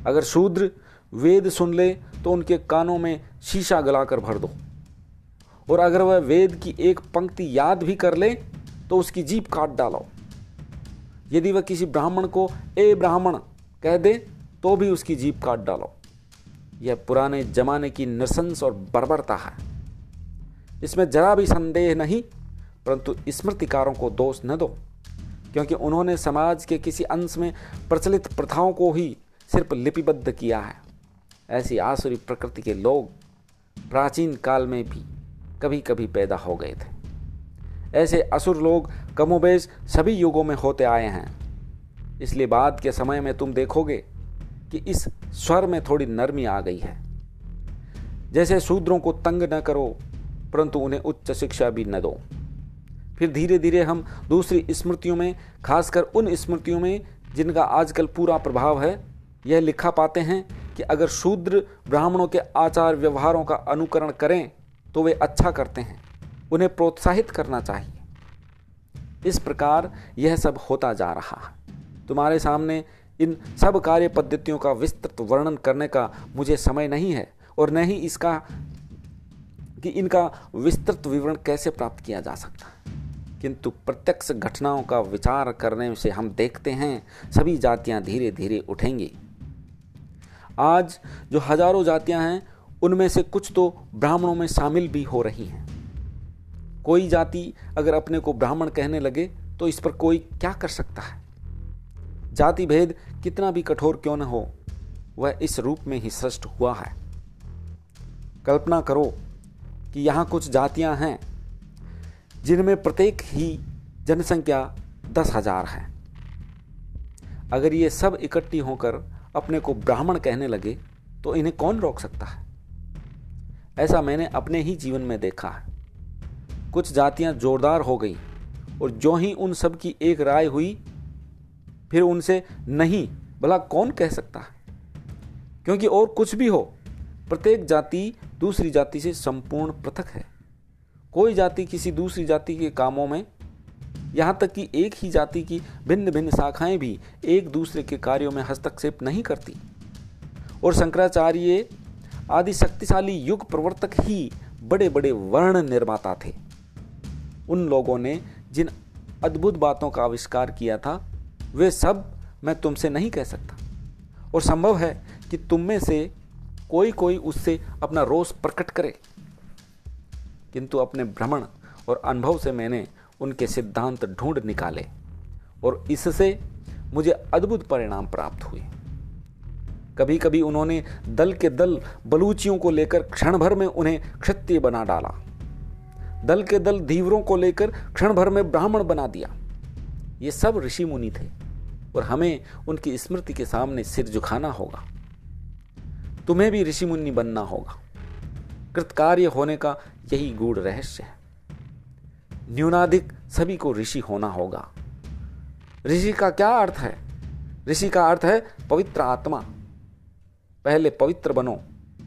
अगर शूद्र वेद सुन ले तो उनके कानों में शीशा गलाकर भर दो। और अगर वह वेद की एक पंक्ति याद भी कर ले तो उसकी जीप काट डालो। यदि वह किसी ब्राह्मण को, ए ब्राह्मण, कह दे तो भी उसकी जीप काट डालो। यह पुराने जमाने की नृशंस और बर्बरता है। इसमें जरा भी संदेह नहीं, परंतु स्मृतिकारों को दोष न दो, क्योंकि उन्होंने समाज के किसी अंश में प्रचलित प्रथाओं को ही सिर्फ़ लिपिबद्ध किया है। ऐसी आसुरी प्रकृति के लोग प्राचीन काल में भी कभी कभी पैदा हो गए थे। ऐसे असुर लोग कमोबेश सभी युगों में होते आए हैं। इसलिए बाद के समय में तुम देखोगे कि इस स्वर में थोड़ी नरमी आ गई है। जैसे शूद्रों को तंग न करो, परंतु उन्हें उच्च शिक्षा भी न दो। फिर धीरे धीरे हम दूसरी स्मृतियों में, खासकर उन स्मृतियों में, जिनका आजकल पूरा प्रभाव है, यह लिखा पाते हैं कि अगर शूद्र ब्राह्मणों के आचार व्यवहारों का अनुकरण करें तो वे अच्छा करते हैं। उन्हें प्रोत्साहित करना चाहिए। इस प्रकार यह सब होता जा रहा है। तुम्हारे सामने इन सब कार्य पद्धतियों का विस्तृत वर्णन करने का मुझे समय नहीं है और न ही इसका कि इनका विस्तृत विवरण कैसे प्राप्त किया जा सकता है। किंतु प्रत्यक्ष घटनाओं का विचार करने से हम देखते हैं, सभी जातियाँ धीरे धीरे उठेंगी। आज जो हज़ारों जातियाँ हैं उनमें से कुछ तो ब्राह्मणों में शामिल भी हो रही हैं। कोई जाति अगर अपने को ब्राह्मण कहने लगे तो इस पर कोई क्या कर सकता है? जाति भेद कितना भी कठोर क्यों न हो, वह इस रूप में ही सृष्ट हुआ है। कल्पना करो कि यहाँ कुछ जातियाँ हैं, जिनमें प्रत्येक ही जनसंख्या दस हज़ार है। अगर ये सब इकट्ठी होकर अपने को ब्राह्मण कहने लगे तो इन्हें कौन रोक सकता है? ऐसा मैंने अपने ही जीवन में देखा है। कुछ जातियाँ जोरदार हो गई और जो ही उन सब की एक राय हुई, फिर उनसे नहीं, भला कौन कह सकता है? क्योंकि और कुछ भी हो, प्रत्येक जाति दूसरी जाति से संपूर्ण पृथक है। कोई जाति किसी दूसरी जाति के कामों में, यहाँ तक कि एक ही जाति की भिन्न भिन्न शाखाएँ भी एक दूसरे के कार्यों में हस्तक्षेप नहीं करती। और शंकराचार्य आदि शक्तिशाली युग प्रवर्तक ही बड़े बड़े वर्ण निर्माता थे। उन लोगों ने जिन अद्भुत बातों का आविष्कार किया था, वे सब मैं तुमसे नहीं कह सकता। और संभव है कि तुम में से कोई कोई उससे अपना रोष प्रकट करे। किंतु अपने भ्रमण और अनुभव से मैंने उनके सिद्धांत ढूंढ निकाले और इससे मुझे अद्भुत परिणाम प्राप्त हुए। कभी कभी उन्होंने दल के दल बलूचियों को लेकर क्षण भर में उन्हें क्षत्रिय बना डाला। दल के दल धीवरों को लेकर क्षण भर में ब्राह्मण बना दिया। ये सब ऋषि मुनि थे और हमें उनकी स्मृति के सामने सिर झुकाना होगा। तुम्हें भी ऋषि मुनि बनना होगा। कृतकार्य होने का यही गूढ़ रहस्य है। न्यूनाधिक सभी को ऋषि होना होगा। ऋषि का क्या अर्थ है? ऋषि का अर्थ है पवित्र आत्मा। पहले पवित्र बनो,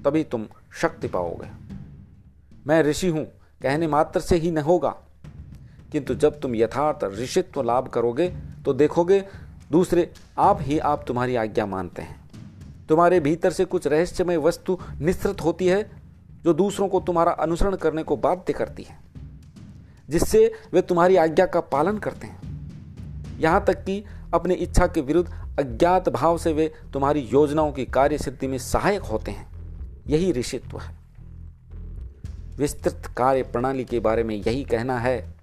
तभी तुम शक्ति पाओगे। मैं ऋषि हूँ, कहने मात्र से ही न होगा। किंतु जब तुम यथार्थ ऋषित्व लाभ करोगे तो देखोगे, दूसरे, आप ही आप तुम्हारी आज्ञा मानते हैं। तुम्हारे भीतर से कुछ रहस्यमय वस्तु निस्तृत होती है, जो दूसरों को तुम्हारा अनुसरण करने को बाध्य करती है, जिससे वे तुम्हारी आज्ञा का पालन करते हैं। यहाँ तक कि अपनी इच्छा के विरुद्ध अज्ञात भाव से वे तुम्हारी योजनाओं की कार्य सिद्धि में सहायक होते हैं। यही ऋषित्व है। विस्तृत कार्य प्रणाली के बारे में यही कहना है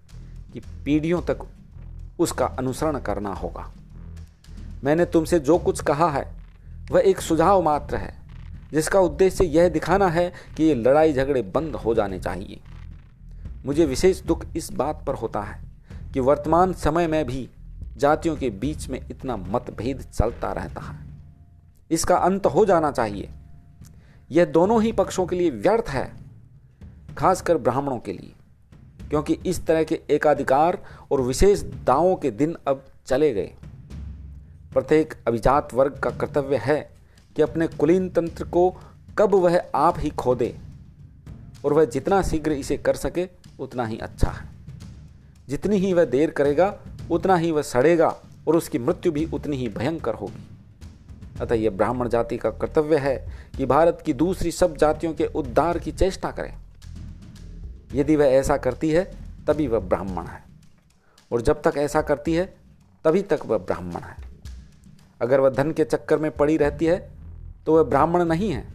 कि पीढ़ियों तक उसका अनुसरण करना होगा। मैंने तुमसे जो कुछ कहा है, वह एक सुझाव मात्र है, जिसका उद्देश्य यह दिखाना है कि ये लड़ाई झगड़े बंद हो जाने चाहिए। मुझे विशेष दुख इस बात पर होता है कि वर्तमान समय में भी जातियों के बीच में इतना मतभेद चलता रहता है। इसका अंत हो जाना चाहिए। यह दोनों ही पक्षों के लिए व्यर्थ है, खासकर ब्राह्मणों के लिए, क्योंकि इस तरह के एकाधिकार और विशेष दावों के दिन अब चले गए। प्रत्येक अभिजात वर्ग का कर्तव्य है कि अपने कुलीन तंत्र को कब वह आप ही खो दे और वह जितना शीघ्र इसे कर सके, उतना ही अच्छा है। जितनी ही वह देर करेगा उतना ही वह सड़ेगा और उसकी मृत्यु भी उतनी ही भयंकर होगी। अतः यह ब्राह्मण जाति का कर्तव्य है कि भारत की दूसरी सब जातियों के उद्धार की चेष्टा करे। यदि वह ऐसा करती है, तभी वह ब्राह्मण है। और जब तक ऐसा करती है, तभी तक वह ब्राह्मण है। अगर वह धन के चक्कर में पड़ी रहती है तो वह ब्राह्मण नहीं है।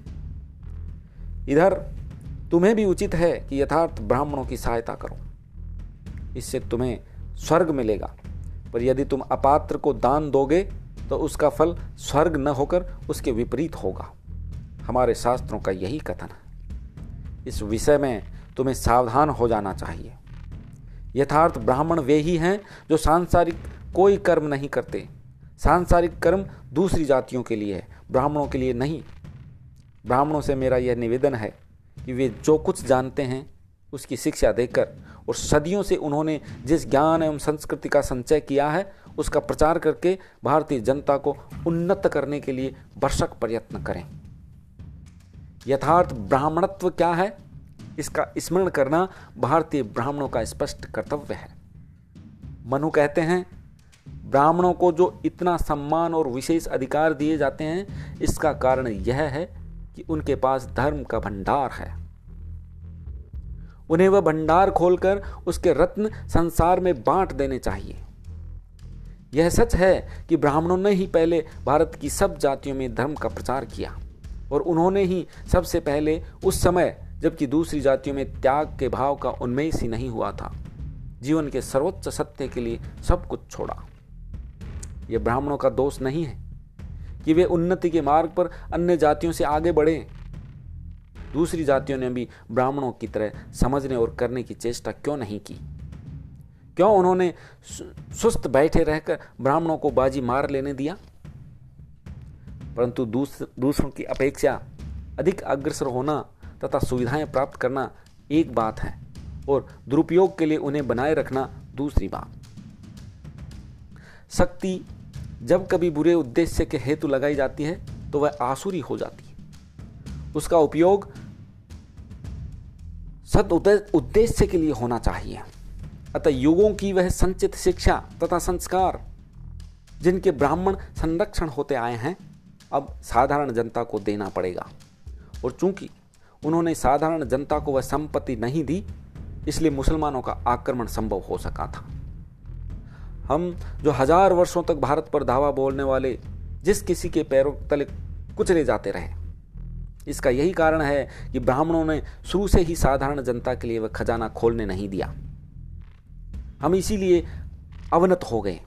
इधर, तुम्हें भी उचित है कि यथार्थ ब्राह्मणों की सहायता करो। इससे तुम्हें स्वर्ग मिलेगा। पर यदि तुम अपात्र को दान दोगे तो उसका फल स्वर्ग न होकर उसके विपरीत होगा। हमारे शास्त्रों का यही कथन है। इस विषय में तुम्हें सावधान हो जाना चाहिए। यथार्थ ब्राह्मण वे ही हैं जो सांसारिक कोई कर्म नहीं करते। सांसारिक कर्म दूसरी जातियों के लिए है ब्राह्मणों के लिए नहीं। ब्राह्मणों से मेरा यह निवेदन है कि वे जो कुछ जानते हैं, उसकी शिक्षा देकर और सदियों से उन्होंने जिस ज्ञान एवं संस्कृति का संचय किया है, उसका प्रचार करके भारतीय जनता को उन्नत करने के लिए भरसक प्रयत्न करें। यथार्थ ब्राह्मणत्व क्या है? इसका स्मरण करना भारतीय ब्राह्मणों का स्पष्ट कर्तव्य है। मनु कहते हैं, ब्राह्मणों को जो इतना सम्मान और विशेष अधिकार दिए जाते हैं, इसका कारण यह है कि उनके पास धर्म का भंडार है। उन्हें वह भंडार खोलकर उसके रत्न संसार में बांट देने चाहिए। यह सच है कि ब्राह्मणों ने ही पहले भारत की सब जातियों में धर्म का प्रचार किया और उन्होंने ही सबसे पहले उस समय, जबकि दूसरी जातियों में त्याग के भाव का उन्मेष ही नहीं हुआ था। जीवन के सर्वोच्च सत्य के लिए सब कुछ छोड़ा। यह ब्राह्मणों का दोष नहीं है कि वे उन्नति के मार्ग पर अन्य जातियों से आगे बढ़े। दूसरी जातियों ने भी ब्राह्मणों की तरह समझने और करने की चेष्टा क्यों नहीं की? क्यों उन्होंने सुस्त बैठे रहकर ब्राह्मणों को बाजी मार लेने दिया? परंतु दूसरों की अपेक्षा अधिक अग्रसर होना तथा सुविधाएँ प्राप्त करना एक बात है और दुरुपयोग के लिए उन्हें बनाए रखना दूसरी बात। शक्ति जब कभी बुरे उद्देश्य के हेतु लगाई जाती है तो वह आसुरी हो जाती है। उसका उपयोग सद उद्देश्य के लिए होना चाहिए। अतः युगों की वह संचित शिक्षा तथा संस्कार, जिनके ब्राह्मण संरक्षण होते आए हैं, अब साधारण जनता को देना पड़ेगा। और चूँकि उन्होंने साधारण जनता को वह संपत्ति नहीं दी, इसलिए मुसलमानों का आक्रमण संभव हो सका था। हम जो हज़ार वर्षों तक भारत पर धावा बोलने वाले जिस किसी के पैरों तले कुचले जाते रहे इसका यही कारण है कि ब्राह्मणों ने शुरू से ही साधारण जनता के लिए वह खजाना खोलने नहीं दिया। हम इसीलिए अवनत हो गए।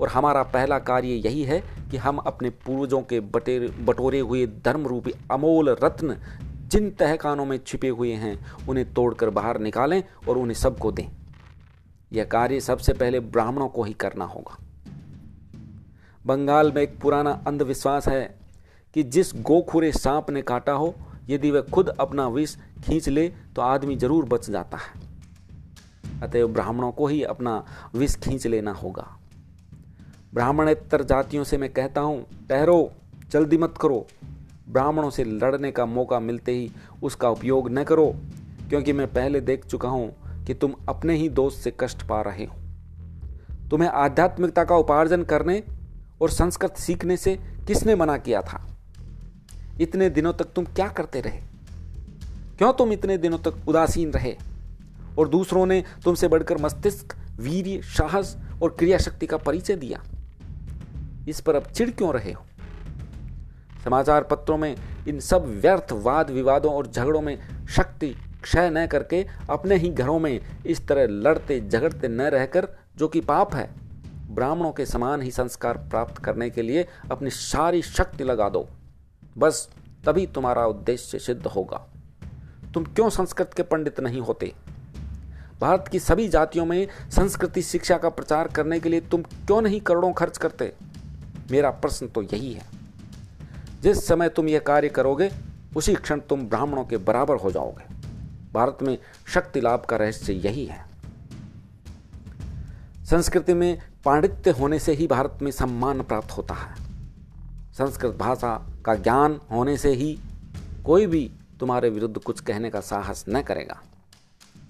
और हमारा पहला कार्य यही है कि हम अपने पूर्वजों के बटे बटोरे हुए धर्म रूपी अमोल रत्न जिन तहखानों में छिपे हुए हैं, उन्हें तोड़कर बाहर निकालें और उन्हें सबको दें। यह कार्य सबसे पहले ब्राह्मणों को ही करना होगा। बंगाल में एक पुराना अंधविश्वास है। कि जिस गोखुरे सांप ने काटा हो, यदि वह खुद अपना विष खींच ले तो आदमी ज़रूर बच जाता है। अतएव ब्राह्मणों को ही अपना विष खींच लेना होगा। ब्राह्मणेतर जातियों से मैं कहता हूँ, ठहरो, जल्दी मत करो। ब्राह्मणों से लड़ने का मौका मिलते ही उसका उपयोग न करो, क्योंकि मैं पहले देख चुका हूँ कि तुम अपने ही दोस्त से कष्ट पा रहे हो। तुम्हें आध्यात्मिकता का उपार्जन करने और संस्कृत सीखने से किसने मना किया था? इतने दिनों तक तुम क्या करते रहे? क्यों तुम इतने दिनों तक उदासीन रहे? और दूसरों ने तुमसे बढ़कर मस्तिष्क, वीर्य, साहस और क्रिया शक्ति का परिचय दिया। इस पर अब चिड़ क्यों रहे हो? समाचार पत्रों में इन सब व्यर्थ वाद विवादों और झगड़ों में शक्ति क्षय न करके अपने ही घरों में इस तरह लड़ते झगड़ते न रहकर, जो कि पाप है, ब्राह्मणों के समान ही संस्कार प्राप्त करने के लिए अपनी सारी शक्ति लगा दो। बस तभी तुम्हारा उद्देश्य सिद्ध होगा। तुम क्यों संस्कृत के पंडित नहीं होते? भारत की सभी जातियों में संस्कृति शिक्षा का प्रचार करने के लिए तुम क्यों नहीं करोड़ों खर्च करते? मेरा प्रश्न तो यही है। जिस समय तुम यह कार्य करोगे, उसी क्षण तुम ब्राह्मणों के बराबर हो जाओगे। भारत में शक्ति लाभ का रहस्य यही है। संस्कृति में पांडित्य होने से ही भारत में सम्मान प्राप्त होता है। संस्कृत भाषा का ज्ञान होने से ही कोई भी तुम्हारे विरुद्ध कुछ कहने का साहस न करेगा।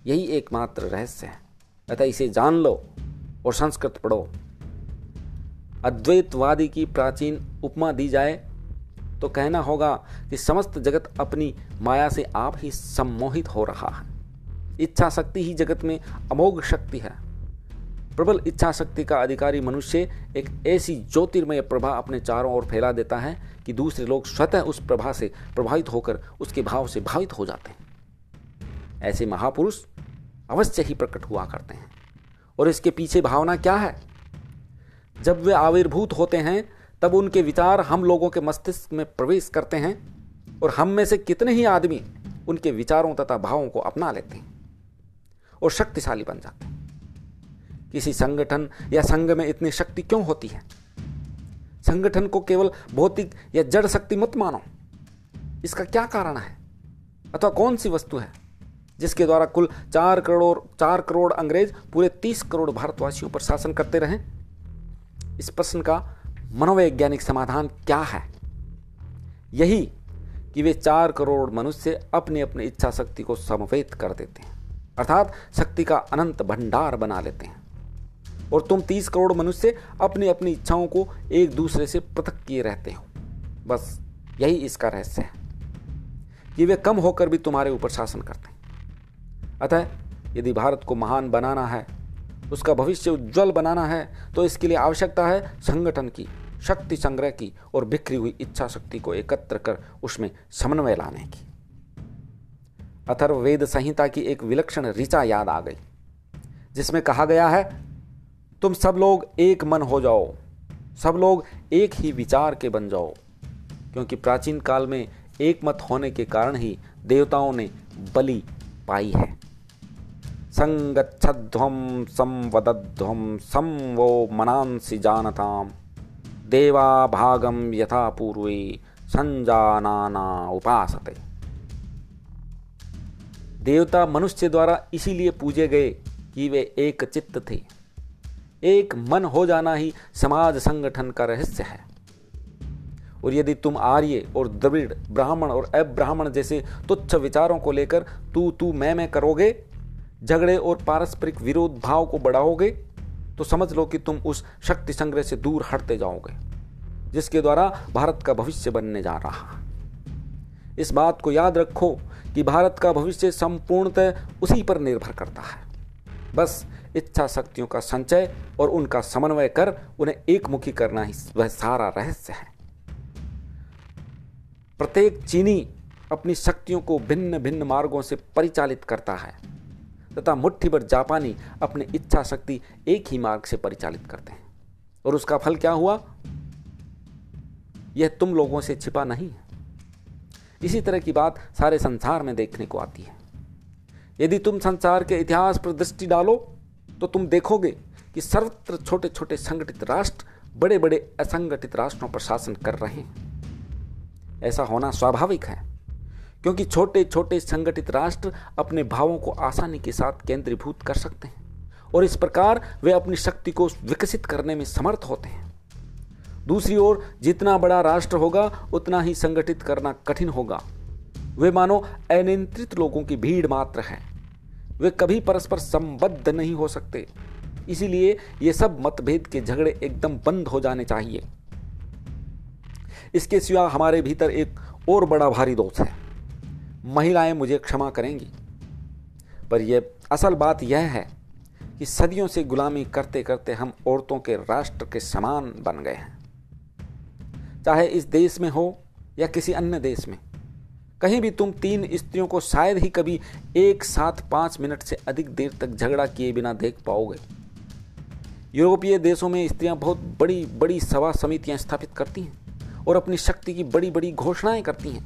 यही एकमात्र रहस्य है। अतः इसे जान लो और संस्कृत पढ़ो। अद्वैतवादी की प्राचीन उपमा दी जाए तो कहना होगा कि समस्त जगत अपनी माया से आप ही सम्मोहित हो रहा है। इच्छा शक्ति ही जगत में अमोघ शक्ति है। प्रबल इच्छा शक्ति का अधिकारी मनुष्य एक ऐसी ज्योतिर्मय प्रभा अपने चारों ओर फैला देता है कि दूसरे लोग स्वतः उस प्रभा से प्रभावित होकर उसके भाव से भावित हो जाते हैं। ऐसे महापुरुष अवश्य ही प्रकट हुआ करते हैं। और इसके पीछे भावना क्या है? जब वे आविर्भूत होते हैं, तब उनके विचार हम लोगों के मस्तिष्क में प्रवेश करते हैं और हम में से कितने ही आदमी उनके विचारों तथा भावों को अपना लेते हैं और शक्तिशाली बन जाते हैं। किसी संगठन या संघ में इतनी शक्ति क्यों होती है? संगठन को केवल भौतिक या जड़ शक्ति मत मानो। इसका क्या कारण है? अथवा कौन सी वस्तु है, जिसके द्वारा कुल चार करोड़ चार करोड़ अंग्रेज़ पूरे तीस करोड़ भारतवासियों पर शासन करते रहे? इस प्रश्न का मनोवैज्ञानिक समाधान क्या है? यही कि वे चार करोड़ मनुष्य अपनी अपनी इच्छा शक्ति को समवेत कर देते हैं। अर्थात शक्ति का अनंत भंडार बना लेते हैं। और तुम तीस करोड़ मनुष्य अपनी अपनी इच्छाओं को एक दूसरे से पृथक किए रहते हो। बस यही इसका रहस्य है। कि वे कम होकर भी तुम्हारे ऊपर शासन करते हैं। अतः यदि भारत को महान बनाना है, उसका भविष्य उज्जवल बनाना है तो इसके लिए आवश्यकता है संगठन की, शक्ति संग्रह की और बिखरी हुई इच्छा शक्ति को एकत्र कर उसमें समन्वय लाने की। अथर्व वेद संहिता की एक विलक्षण ऋचा याद आ गई, जिसमें कहा गया है तुम सब लोग एक मन हो जाओ। सब लोग एक ही विचार के बन जाओ। क्योंकि प्राचीन काल में एक मत होने के कारण ही देवताओं ने बलि पाई है। संगच्छध्वम संवदध्वम सम वो मनांसी जानताम। देवा भागम यथा पूर्वे संजाना उपासते। देवता मनुष्य द्वारा इसीलिए पूजे गए कि वे एक चित्त थे। एक मन हो जाना ही समाज संगठन का रहस्य है। और यदि तुम आर्य और द्रविड़, ब्राह्मण और अब्राह्मण जैसे तुच्छ विचारों को लेकर तू तू मैं मैं करोगे, झगड़े और पारस्परिक विरोध भाव को बढ़ाओगे तो समझ लो कि तुम उस शक्ति संग्रह से दूर हटते जाओगे, जिसके द्वारा भारत का भविष्य बनने जा रहा इस बात को याद रखो कि भारत का भविष्य संपूर्णतः उसी पर निर्भर करता है। बस इच्छा शक्तियों का संचय और उनका समन्वय कर उन्हें एकमुखी करना ही वह सारा रहस्य है। प्रत्येक चीनी अपनी शक्तियों को भिन्न भिन्न मार्गों से परिचालित करता है, तथा मुट्ठी भर जापानी अपनी इच्छा शक्ति एक ही मार्ग से परिचालित करते हैं। और उसका फल क्या हुआ? यह तुम लोगों से छिपा नहीं है। इसी तरह की बात सारे संसार में देखने को आती है। यदि तुम संसार के इतिहास पर दृष्टि डालो तो तुम देखोगे कि सर्वत्र छोटे छोटे संगठित राष्ट्र बड़े बड़े असंगठित राष्ट्रों पर शासन कर रहे हैं। ऐसा होना स्वाभाविक है, क्योंकि छोटे छोटे संगठित राष्ट्र अपने भावों को आसानी के साथ केंद्रीभूत कर सकते हैं, और इस प्रकार वे अपनी शक्ति को विकसित करने में समर्थ होते हैं। दूसरी ओर, जितना बड़ा राष्ट्र होगा, उतना ही संगठित करना कठिन होगा। वे मानो अनियंत्रित लोगों की भीड़ मात्र है। वे कभी परस्पर संबद्ध नहीं हो सकते। इसीलिए ये सब मतभेद के झगड़े एकदम बंद हो जाने चाहिए। इसके सिवा हमारे भीतर एक और बड़ा भारी दोष है। महिलाएँ मुझे क्षमा करेंगी। पर यह असल बात यह है कि सदियों से गुलामी करते करते हम औरतों के राष्ट्र के समान बन गए हैं। चाहे इस देश में हो या किसी अन्य देश में कहीं भी तुम तीन स्त्रियों को शायद ही कभी एक साथ पाँच मिनट से अधिक देर तक झगड़ा किए बिना देख पाओगे। यूरोपीय देशों में स्त्रियाँ बहुत बड़ी बड़ी सभा समितियाँ स्थापित करती हैं और अपनी शक्ति की बड़ी बड़ी घोषणाएँ करती हैं।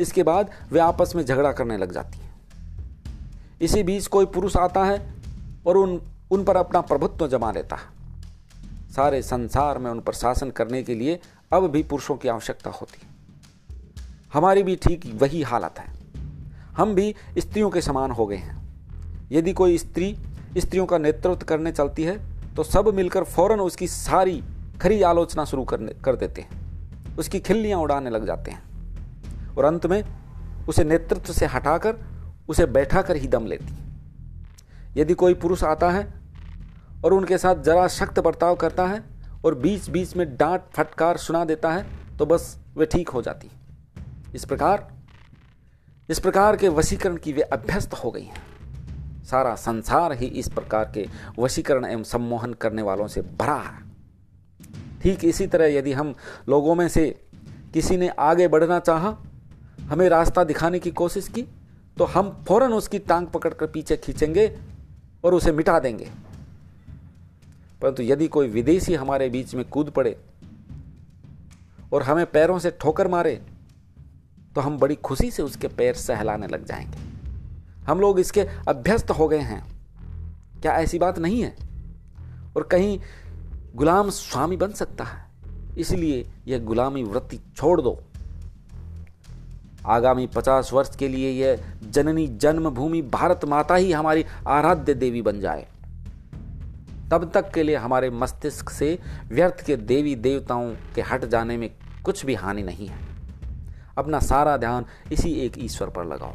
इसके बाद वे आपस में झगड़ा करने लग जाती हैं। इसी बीच कोई पुरुष आता है और उन उन पर अपना प्रभुत्व जमा लेता है। सारे संसार में उन पर शासन करने के लिए अब भी पुरुषों की आवश्यकता होती है। हमारी भी ठीक वही हालत है। हम भी स्त्रियों के समान हो गए हैं। यदि कोई स्त्री स्त्रियों का नेतृत्व करने चलती है तो सब मिलकर फ़ौरन उसकी सारी खरी आलोचना शुरू करने, कर देते हैं। उसकी खिल्लियाँ उड़ाने लग जाते हैं। और अंत में उसे नेतृत्व से हटाकर उसे बैठा कर ही दम लेती यदि कोई पुरुष आता है और उनके साथ जरा सख्त बर्ताव करता है और बीच बीच में डांट फटकार सुना देता है तो बस वे ठीक हो जाती इस प्रकार इस प्रकार के वशीकरण की वे अभ्यस्त हो गई हैं। सारा संसार ही इस प्रकार के वशीकरण एवं सम्मोहन करने वालों से भरा है। ठीक इसी तरह यदि हम लोगों में से किसी ने आगे बढ़ना चाहा, हमें रास्ता दिखाने की कोशिश की तो हम फ़ौरन उसकी टांग पकड़कर पीछे खींचेंगे और उसे मिटा देंगे। परंतु यदि कोई विदेशी हमारे बीच में कूद पड़े और हमें पैरों से ठोकर मारे तो हम बड़ी खुशी से उसके पैर सहलाने लग जाएँगे। हम लोग इसके अभ्यस्त हो गए हैं। क्या ऐसी बात नहीं है? और कहीं गुलाम स्वामी बन सकता है। इसलिए यह गुलामी वृत्ति छोड़ दो। आगामी पचास वर्ष के लिए यह जननी जन्मभूमि भारत माता ही हमारी आराध्य देवी बन जाए। तब तक के लिए हमारे मस्तिष्क से व्यर्थ के देवी देवताओं के हट जाने में कुछ भी हानि नहीं है। अपना सारा ध्यान इसी एक ईश्वर पर लगाओ।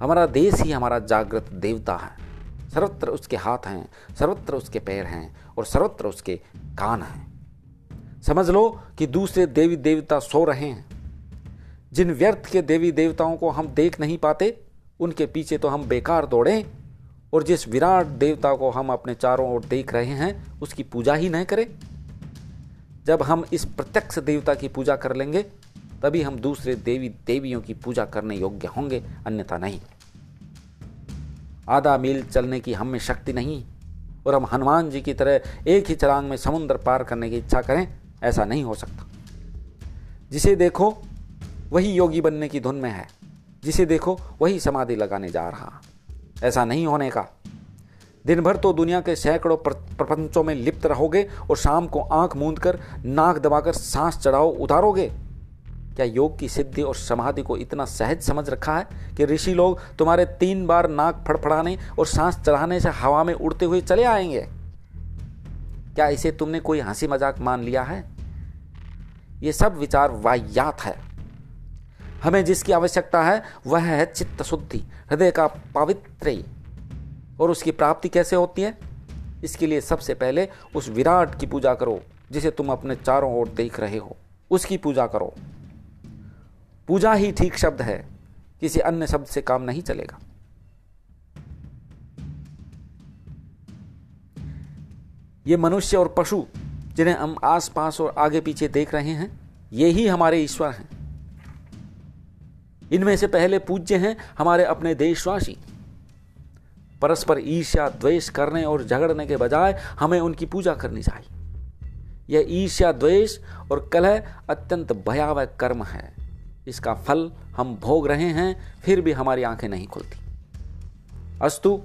हमारा देश ही हमारा जागृत देवता है। सर्वत्र उसके हाथ हैं, सर्वत्र उसके पैर हैं और सर्वत्र उसके कान हैं। समझ लो कि दूसरे देवी देवता सो रहे हैं। जिन व्यर्थ के देवी देवताओं को हम देख नहीं पाते, उनके पीछे तो हम बेकार दौड़ें और जिस विराट देवता को हम अपने चारों ओर देख रहे हैं, उसकी पूजा ही नहीं करें। जब हम इस प्रत्यक्ष देवता की पूजा कर लेंगे तभी हम दूसरे देवी देवियों की पूजा करने योग्य होंगे, अन्यथा नहीं। आधा मील चलने की हम में शक्ति नहीं, और हम हनुमान जी की तरह एक ही चलांग में समुद्र पार करने की इच्छा करें, ऐसा नहीं हो सकता। जिसे देखो, वही योगी बनने की धुन में है। जिसे देखो, वही समाधि लगाने जा रहा। ऐसा नहीं होने का। दिन भर तो दुनिया के सैकड़ों प्रपंचों में लिप्त रहोगे और शाम को आँख मूंद कर नाक दबाकर, सांस चढ़ाओ, उतारोगे। क्या योग की सिद्धि और समाधि को इतना सहज समझ रखा है कि ऋषि लोग तुम्हारे तीन बार नाक फड़फड़ाने और सांस चढ़ाने से हवा में उड़ते हुए चले आएँगे? क्या इसे तुमने कोई हँसी मज़ाक मान लिया है? यह सब विचार वाह्यात है। हमें जिसकी आवश्यकता है, वह है चित्त शुद्धि हृदय का पवित्र और उसकी प्राप्ति कैसे होती है? इसके लिए सबसे पहले उस विराट की पूजा करो, जिसे तुम अपने चारों ओर देख रहे हो। उसकी पूजा करो। पूजा ही ठीक शब्द है, किसी अन्य शब्द से काम नहीं चलेगा। ये मनुष्य और पशु, जिन्हें हम आस पास और आगे पीछे देख रहे हैं, ये ही हमारे ईश्वर हैं। इनमें से पहले पूज्य हैं हमारे अपने देशवासी। परस्पर ईर्ष्या द्वेष करने और झगड़ने के बजाय हमें उनकी पूजा करनी चाहिए। यह ईर्ष्या द्वेष और कलह अत्यंत भयावह कर्म है। इसका फल हम भोग रहे हैं, फिर भी हमारी आँखें नहीं खुलती। अस्तु,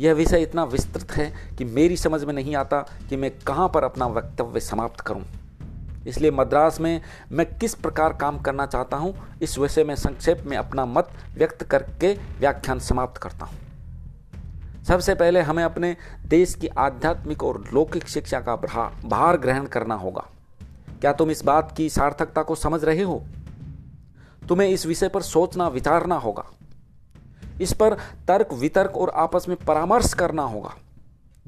यह विषय इतना विस्तृत है कि मेरी समझ में नहीं आता कि मैं कहाँ पर अपना वक्तव्य समाप्त करूँ। इसलिए मद्रास में मैं किस प्रकार काम करना चाहता हूँ, इस विषय में संक्षेप में अपना मत व्यक्त करके व्याख्यान समाप्त करता हूँ। सबसे पहले हमें अपने देश की आध्यात्मिक और लौकिक शिक्षा का भार ग्रहण करना होगा। क्या तुम इस बात की सार्थकता को समझ रहे हो? तुम्हें इस विषय पर सोचना, विचारना होगा। इस पर तर्क, वितर्क और आपस में परामर्श करना होगा।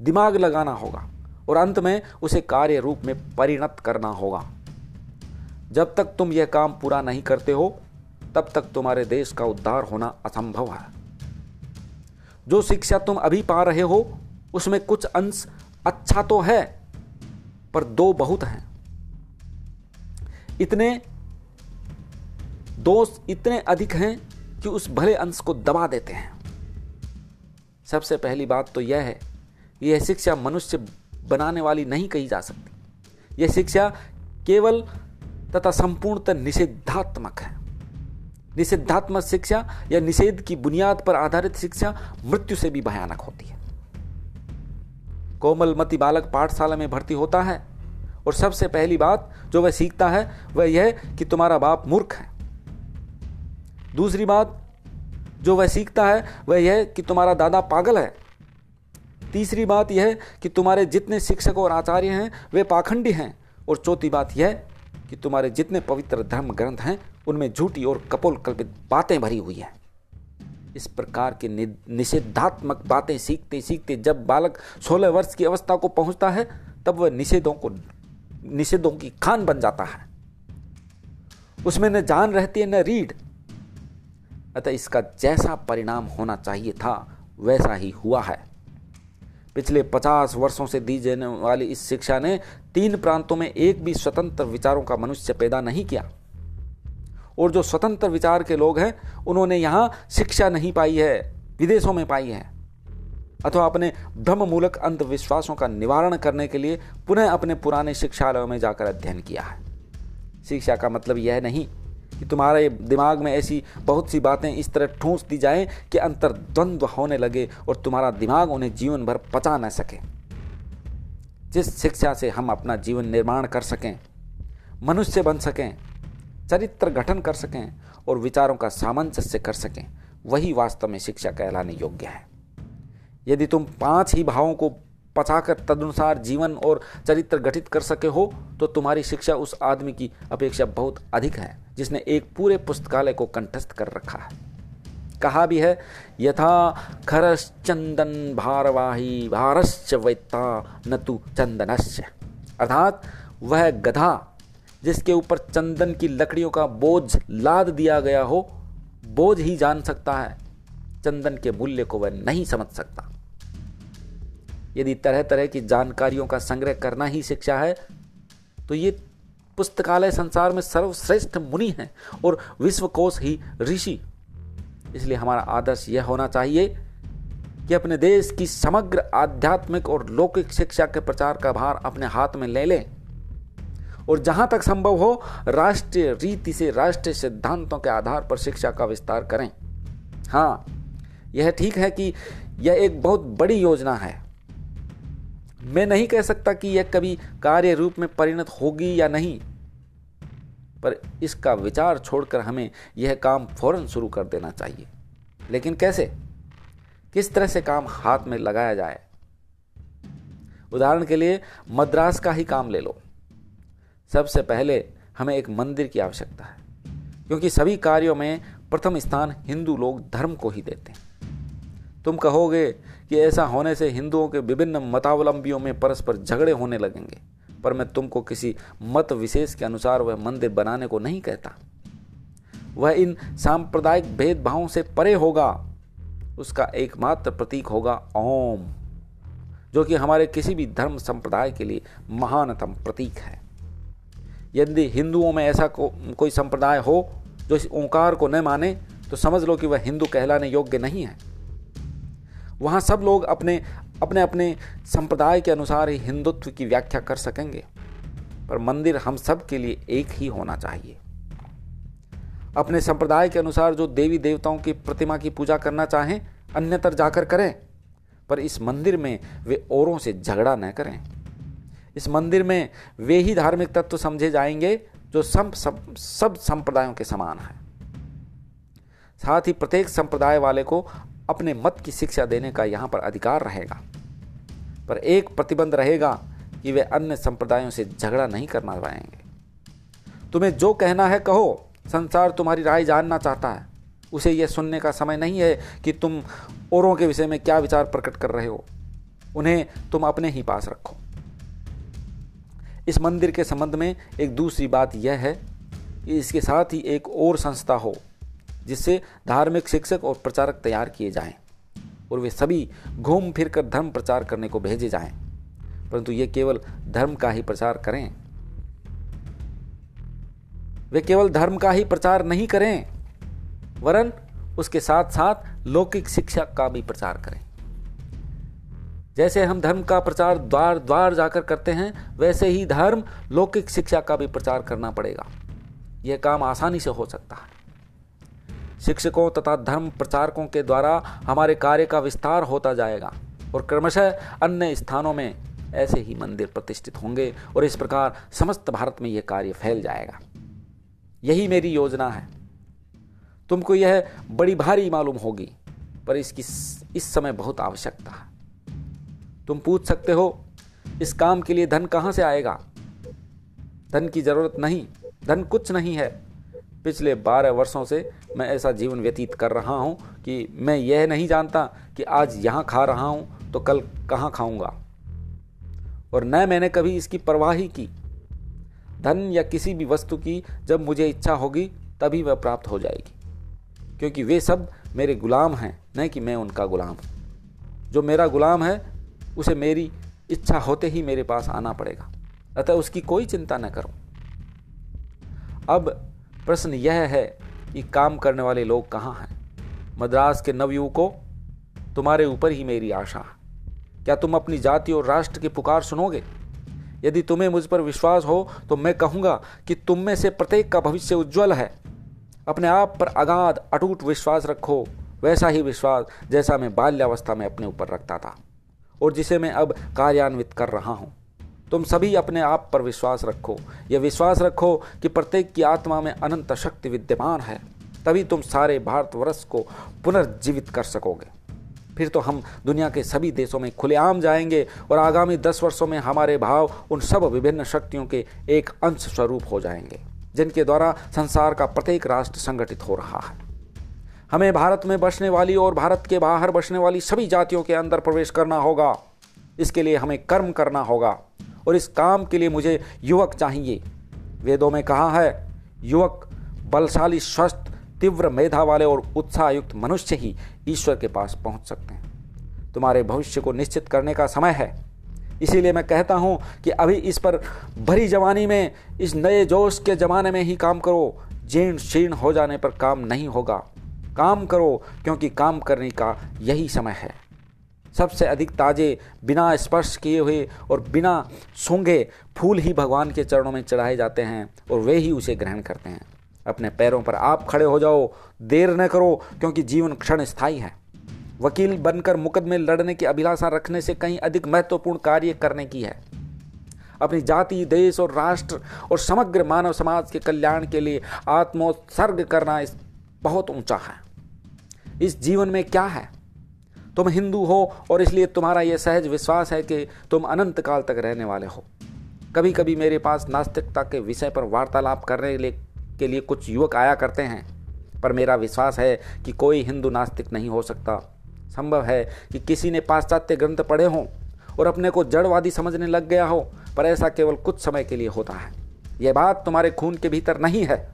दिमाग लगाना होगा और अंत में उसे कार्य रूप में परिणत करना होगा। जब तक तुम यह काम पूरा नहीं करते हो, तब तक तुम्हारे देश का उद्धार होना असंभव है। जो शिक्षा तुम अभी पा रहे हो, उसमें कुछ अंश अच्छा तो है, पर दो बहुत हैं। इतने दोष इतने अधिक हैं कि उस भले अंश को दबा देते हैं। सबसे पहली बात तो यह है, यह शिक्षा मनुष्य बनाने वाली नहीं कही जा सकती। यह शिक्षा केवल तथा संपूर्णतः निषेधात्मक है। निषिद्धात्मक शिक्षा या निषेध की बुनियाद पर आधारित शिक्षा मृत्यु से भी भयानक होती है। कोमलमती बालक पाठशाला में भर्ती होता है और सबसे पहली बात जो वह सीखता है, वह यह कि तुम्हारा बाप मूर्ख है। दूसरी बात, जो वह सीखता है, वह यह कि तुम्हारा दादा पागल है। तीसरी बात यह कि तुम्हारे जितने शिक्षक और आचार्य हैं, वे पाखंडी हैं। और चौथी बात यह कि तुम्हारे जितने पवित्र धर्म ग्रंथ हैं, उनमें झूठी और कपोल कल्पित बातें भरी हुई हैं। इस प्रकार के निषेधात्मक बातें सीखते सीखते जब बालक सोलह वर्ष की अवस्था को पहुँचता है, तब वह निषेधों को निषेधों की खान बन जाता है। उसमें न जान रहती है, न रीढ़। अतः इसका जैसा परिणाम होना चाहिए था, वैसा ही हुआ है। पिछले पचास वर्षों से दी जाने वाली इस शिक्षा ने तीन प्रांतों में एक भी स्वतंत्र विचारों का मनुष्य पैदा नहीं किया। और जो स्वतंत्र विचार के लोग हैं, उन्होंने यहाँ शिक्षा नहीं पाई है, विदेशों में पाई है। अथवा अपने भ्रम मूलक अंधविश्वासों का निवारण करने के लिए पुनः अपने पुराने शिक्षालयों में जाकर अध्ययन किया है। शिक्षा का मतलब यह नहीं कि तुम्हारे दिमाग में ऐसी बहुत सी बातें इस तरह ठूंस दी जाएँ कि अंतर द्वंद्व होने लगे और तुम्हारा दिमाग उन्हें जीवन भर पचा न सके। जिस शिक्षा से हम अपना जीवन निर्माण कर सकें, मनुष्य बन सकें, चरित्र गठन कर सकें और विचारों का सामंजस्य कर सकें, वही वास्तव में शिक्षा कहलाने योग्य है। यदि तुम पाँच ही भावों को पचाकर तदनुसार जीवन और चरित्र गठित कर सके हो तो तुम्हारी शिक्षा उस आदमी की अपेक्षा बहुत अधिक है, जिसने एक पूरे पुस्तकालय को कंठस्थ कर रखा है। कहा भी है, यथा खरस चंदन भारवाही, भारश्च वैता न तु चंदनश्च। अर्थात, वह गधा, जिसके ऊपर चंदन की लकड़ियों का बोझ लाद दिया गया हो, बोझ ही जान सकता है, चंदन के मूल्य को वह नहीं समझ सकता। यदि तरह तरह की जानकारियों का संग्रह करना ही शिक्षा है तो ये पुस्तकालय संसार में सर्वश्रेष्ठ मुनि हैं और विश्वकोश ही ऋषि। इसलिए हमारा आदर्श यह होना चाहिए कि अपने देश की समग्र आध्यात्मिक और लौकिक शिक्षा के प्रचार का भार अपने हाथ में ले लें। और जहाँ तक संभव हो, राष्ट्रीय रीति से राष्ट्रीय सिद्धांतों के आधार पर शिक्षा का विस्तार करें। हाँ यह ठीक है कि यह एक बहुत बड़ी योजना है। मैं नहीं कह सकता कि यह कभी कार्य रूप में परिणत होगी या नहीं, पर इसका विचार छोड़कर हमें यह काम फ़ौरन शुरू कर देना चाहिए। लेकिन कैसे? किस तरह से काम हाथ में लगाया जाए? उदाहरण के लिए, मद्रास का ही काम ले लो। सबसे पहले हमें एक मंदिर की आवश्यकता है, क्योंकि सभी कार्यों में प्रथम स्थान हिंदू लोग धर्म को ही देते हैं। तुम कहोगे कि ऐसा होने से हिंदुओं के विभिन्न मतावलंबियों में परस्पर झगड़े होने लगेंगे। पर मैं तुमको किसी मत विशेष के अनुसार वह मंदिर बनाने को नहीं कहता। वह इन सांप्रदायिक भेदभावों से परे होगा। उसका एकमात्र प्रतीक होगा ओम जो कि हमारे किसी भी धर्म संप्रदाय के लिए महानतम प्रतीक है। यदि हिंदुओं में ऐसा को, कोई संप्रदाय हो जो इस ओंकार को न माने तो समझ लो कि वह हिंदू कहलाने योग्य नहीं है। वहाँ सब लोग अपने अपने अपने संप्रदाय के अनुसार ही हिंदुत्व की व्याख्या कर सकेंगे। पर मंदिर हम सब के लिए एक ही होना चाहिए। अपने संप्रदाय के अनुसार जो देवी देवताओं की प्रतिमा की पूजा करना चाहें, अन्यतर जाकर करें। पर इस मंदिर में वे औरों से झगड़ा न करें। इस मंदिर में वे ही धार्मिक तत्व समझे जाएँगे, जो सब सब सब संप्रदायों के समान है। साथ ही प्रत्येक संप्रदाय वाले को अपने मत की शिक्षा देने का यहाँ पर अधिकार रहेगा। पर एक प्रतिबंध रहेगा कि वे अन्य संप्रदायों से झगड़ा नहीं करना पाएँगे। तुम्हें जो कहना है कहो। संसार तुम्हारी राय जानना चाहता है। उसे यह सुनने का समय नहीं है कि तुम औरों के विषय में क्या विचार प्रकट कर रहे हो। उन्हें तुम अपने ही पास रखो। इस मंदिर के संबंध में एक दूसरी बात यह है कि इसके साथ ही एक और संस्था हो। जिससे धार्मिक शिक्षक और प्रचारक तैयार किए जाएँ और वे सभी घूम फिर कर धर्म प्रचार करने को भेजे जाएँ। परंतु ये केवल धर्म का ही प्रचार करें। वे केवल धर्म का ही प्रचार नहीं करें, वरन उसके साथ साथ लौकिक शिक्षा का भी प्रचार करें। जैसे हम धर्म का प्रचार द्वार द्वार जाकर करते हैं, वैसे ही धर्म लौकिक शिक्षा का भी प्रचार करना पड़ेगा। यह काम आसानी से हो सकता है। शिक्षकों तथा धर्म प्रचारकों के द्वारा हमारे कार्य का विस्तार होता जाएगा और क्रमशः अन्य स्थानों में ऐसे ही मंदिर प्रतिष्ठित होंगे और इस प्रकार समस्त भारत में यह कार्य फैल जाएगा। यही मेरी योजना है। तुमको यह बड़ी भारी मालूम होगी, पर इसकी इस समय बहुत आवश्यकता है। तुम पूछ सकते हो, इस काम के लिए धन कहाँ से आएगा? धन की ज़रूरत नहीं, धन कुछ नहीं है। पिछले बारह वर्षों से मैं ऐसा जीवन व्यतीत कर रहा हूँ कि मैं यह नहीं जानता कि आज यहाँ खा रहा हूँ तो कल कहाँ खाऊँगा। और न मैंने कभी इसकी परवाह ही की। धन या किसी भी वस्तु की जब मुझे इच्छा होगी, तभी वह प्राप्त हो जाएगी। क्योंकि वे सब मेरे गुलाम हैं, न कि मैं उनका गुलाम। हूँ जो मेरा गुलाम है, उसे मेरी इच्छा होते ही मेरे पास आना पड़ेगा। अतः उसकी कोई चिंता न करो। अब प्रश्न यह है कि काम करने वाले लोग कहाँ हैं? मद्रास के नवयुवकों, तुम्हारे ऊपर ही मेरी आशा है। क्या तुम अपनी जाति और राष्ट्र की पुकार सुनोगे? यदि तुम्हें मुझ पर विश्वास हो तो मैं कहूँगा कि तुम में से प्रत्येक का भविष्य उज्जवल है। अपने आप पर अगाध, अटूट विश्वास रखो, वैसा ही विश्वास जैसा मैं बाल्यावस्था में अपने ऊपर रखता था और जिसे मैं अब कार्यान्वित कर रहा हूँ। तुम सभी अपने आप पर विश्वास रखो। यह विश्वास रखो कि प्रत्येक की आत्मा में अनंत शक्ति विद्यमान है, तभी तुम सारे भारतवर्ष को पुनर्जीवित कर सकोगे। फिर तो हम दुनिया के सभी देशों में खुलेआम जाएँगे और आगामी दस वर्षों में हमारे भाव उन सब विभिन्न शक्तियों के एक अंश स्वरूप हो जाएँगे, जिनके द्वारा संसार का प्रत्येक राष्ट्र संगठित हो रहा है। हमें भारत में बसने वाली और भारत के बाहर बसने वाली सभी जातियों के अंदर प्रवेश करना होगा। इसके लिए हमें कर्म करना होगा। और इस काम के लिए मुझे युवक चाहिए। वेदों में कहा है, युवक बलशाली, स्वस्थ, तीव्र मेधा वाले और उत्साहयुक्त मनुष्य ही ईश्वर के पास पहुँच सकते हैं। तुम्हारे भविष्य को निश्चित करने का समय है। इसीलिए मैं कहता हूँ कि अभी इस पर भरी जवानी में, इस नए जोश के ज़माने में ही काम करो। जीर्ण शीर्ण हो जाने पर काम नहीं होगा। काम करो, क्योंकि काम करने का यही समय है। सबसे अधिक ताजे बिना स्पर्श किए हुए और बिना सूंघे फूल ही भगवान के चरणों में चढ़ाए जाते हैं और वे ही उसे ग्रहण करते हैं। अपने पैरों पर आप खड़े हो जाओ, देर न करो, क्योंकि जीवन क्षण स्थायी है। वकील बनकर मुकदमे लड़ने की अभिलाषा रखने से कहीं अधिक महत्वपूर्ण कार्य करने की है। अपनी जाति, देश और राष्ट्र और समग्र मानव समाज के कल्याण के लिए आत्मोत्सर्ग करना इस बहुत ऊँचा है। इस जीवन में क्या है? तुम हिंदू हो और इसलिए तुम्हारा यह सहज विश्वास है कि तुम अनंत काल तक रहने वाले हो। कभी कभी मेरे पास नास्तिकता के विषय पर वार्तालाप करने के लिए कुछ युवक आया करते हैं, पर मेरा विश्वास है कि कोई हिंदू नास्तिक नहीं हो सकता। संभव है कि किसी ने पाश्चात्य ग्रंथ पढ़े हों और अपने को जड़वादी समझने लग गया हो, पर ऐसा केवल कुछ समय के लिए होता है। यह बात तुम्हारे खून के भीतर नहीं है।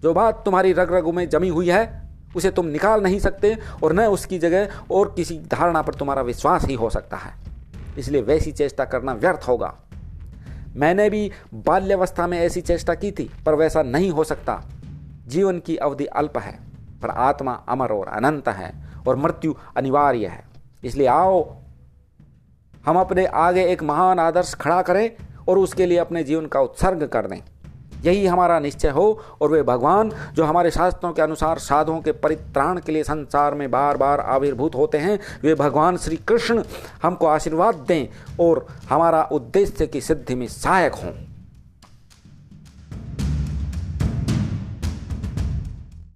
जो बात तुम्हारी रग रगों में जमी हुई है उसे तुम निकाल नहीं सकते और न उसकी जगह और किसी धारणा पर तुम्हारा विश्वास ही हो सकता है। इसलिए वैसी चेष्टा करना व्यर्थ होगा। मैंने भी बाल्यावस्था में ऐसी चेष्टा की थी, पर वैसा नहीं हो सकता। जीवन की अवधि अल्प है, पर आत्मा अमर और अनंत है और मृत्यु अनिवार्य है। इसलिए आओ, हम अपने आगे एक महान आदर्श खड़ा करें और उसके लिए अपने जीवन का उत्सर्ग कर दें। यही हमारा निश्चय हो और वे भगवान, जो हमारे शास्त्रों के अनुसार साधुओं के परित्राण के लिए संसार में बार बार आविर्भूत होते हैं, वे भगवान श्री कृष्ण हमको आशीर्वाद दें और हमारा उद्देश्य की सिद्धि में सहायक हों।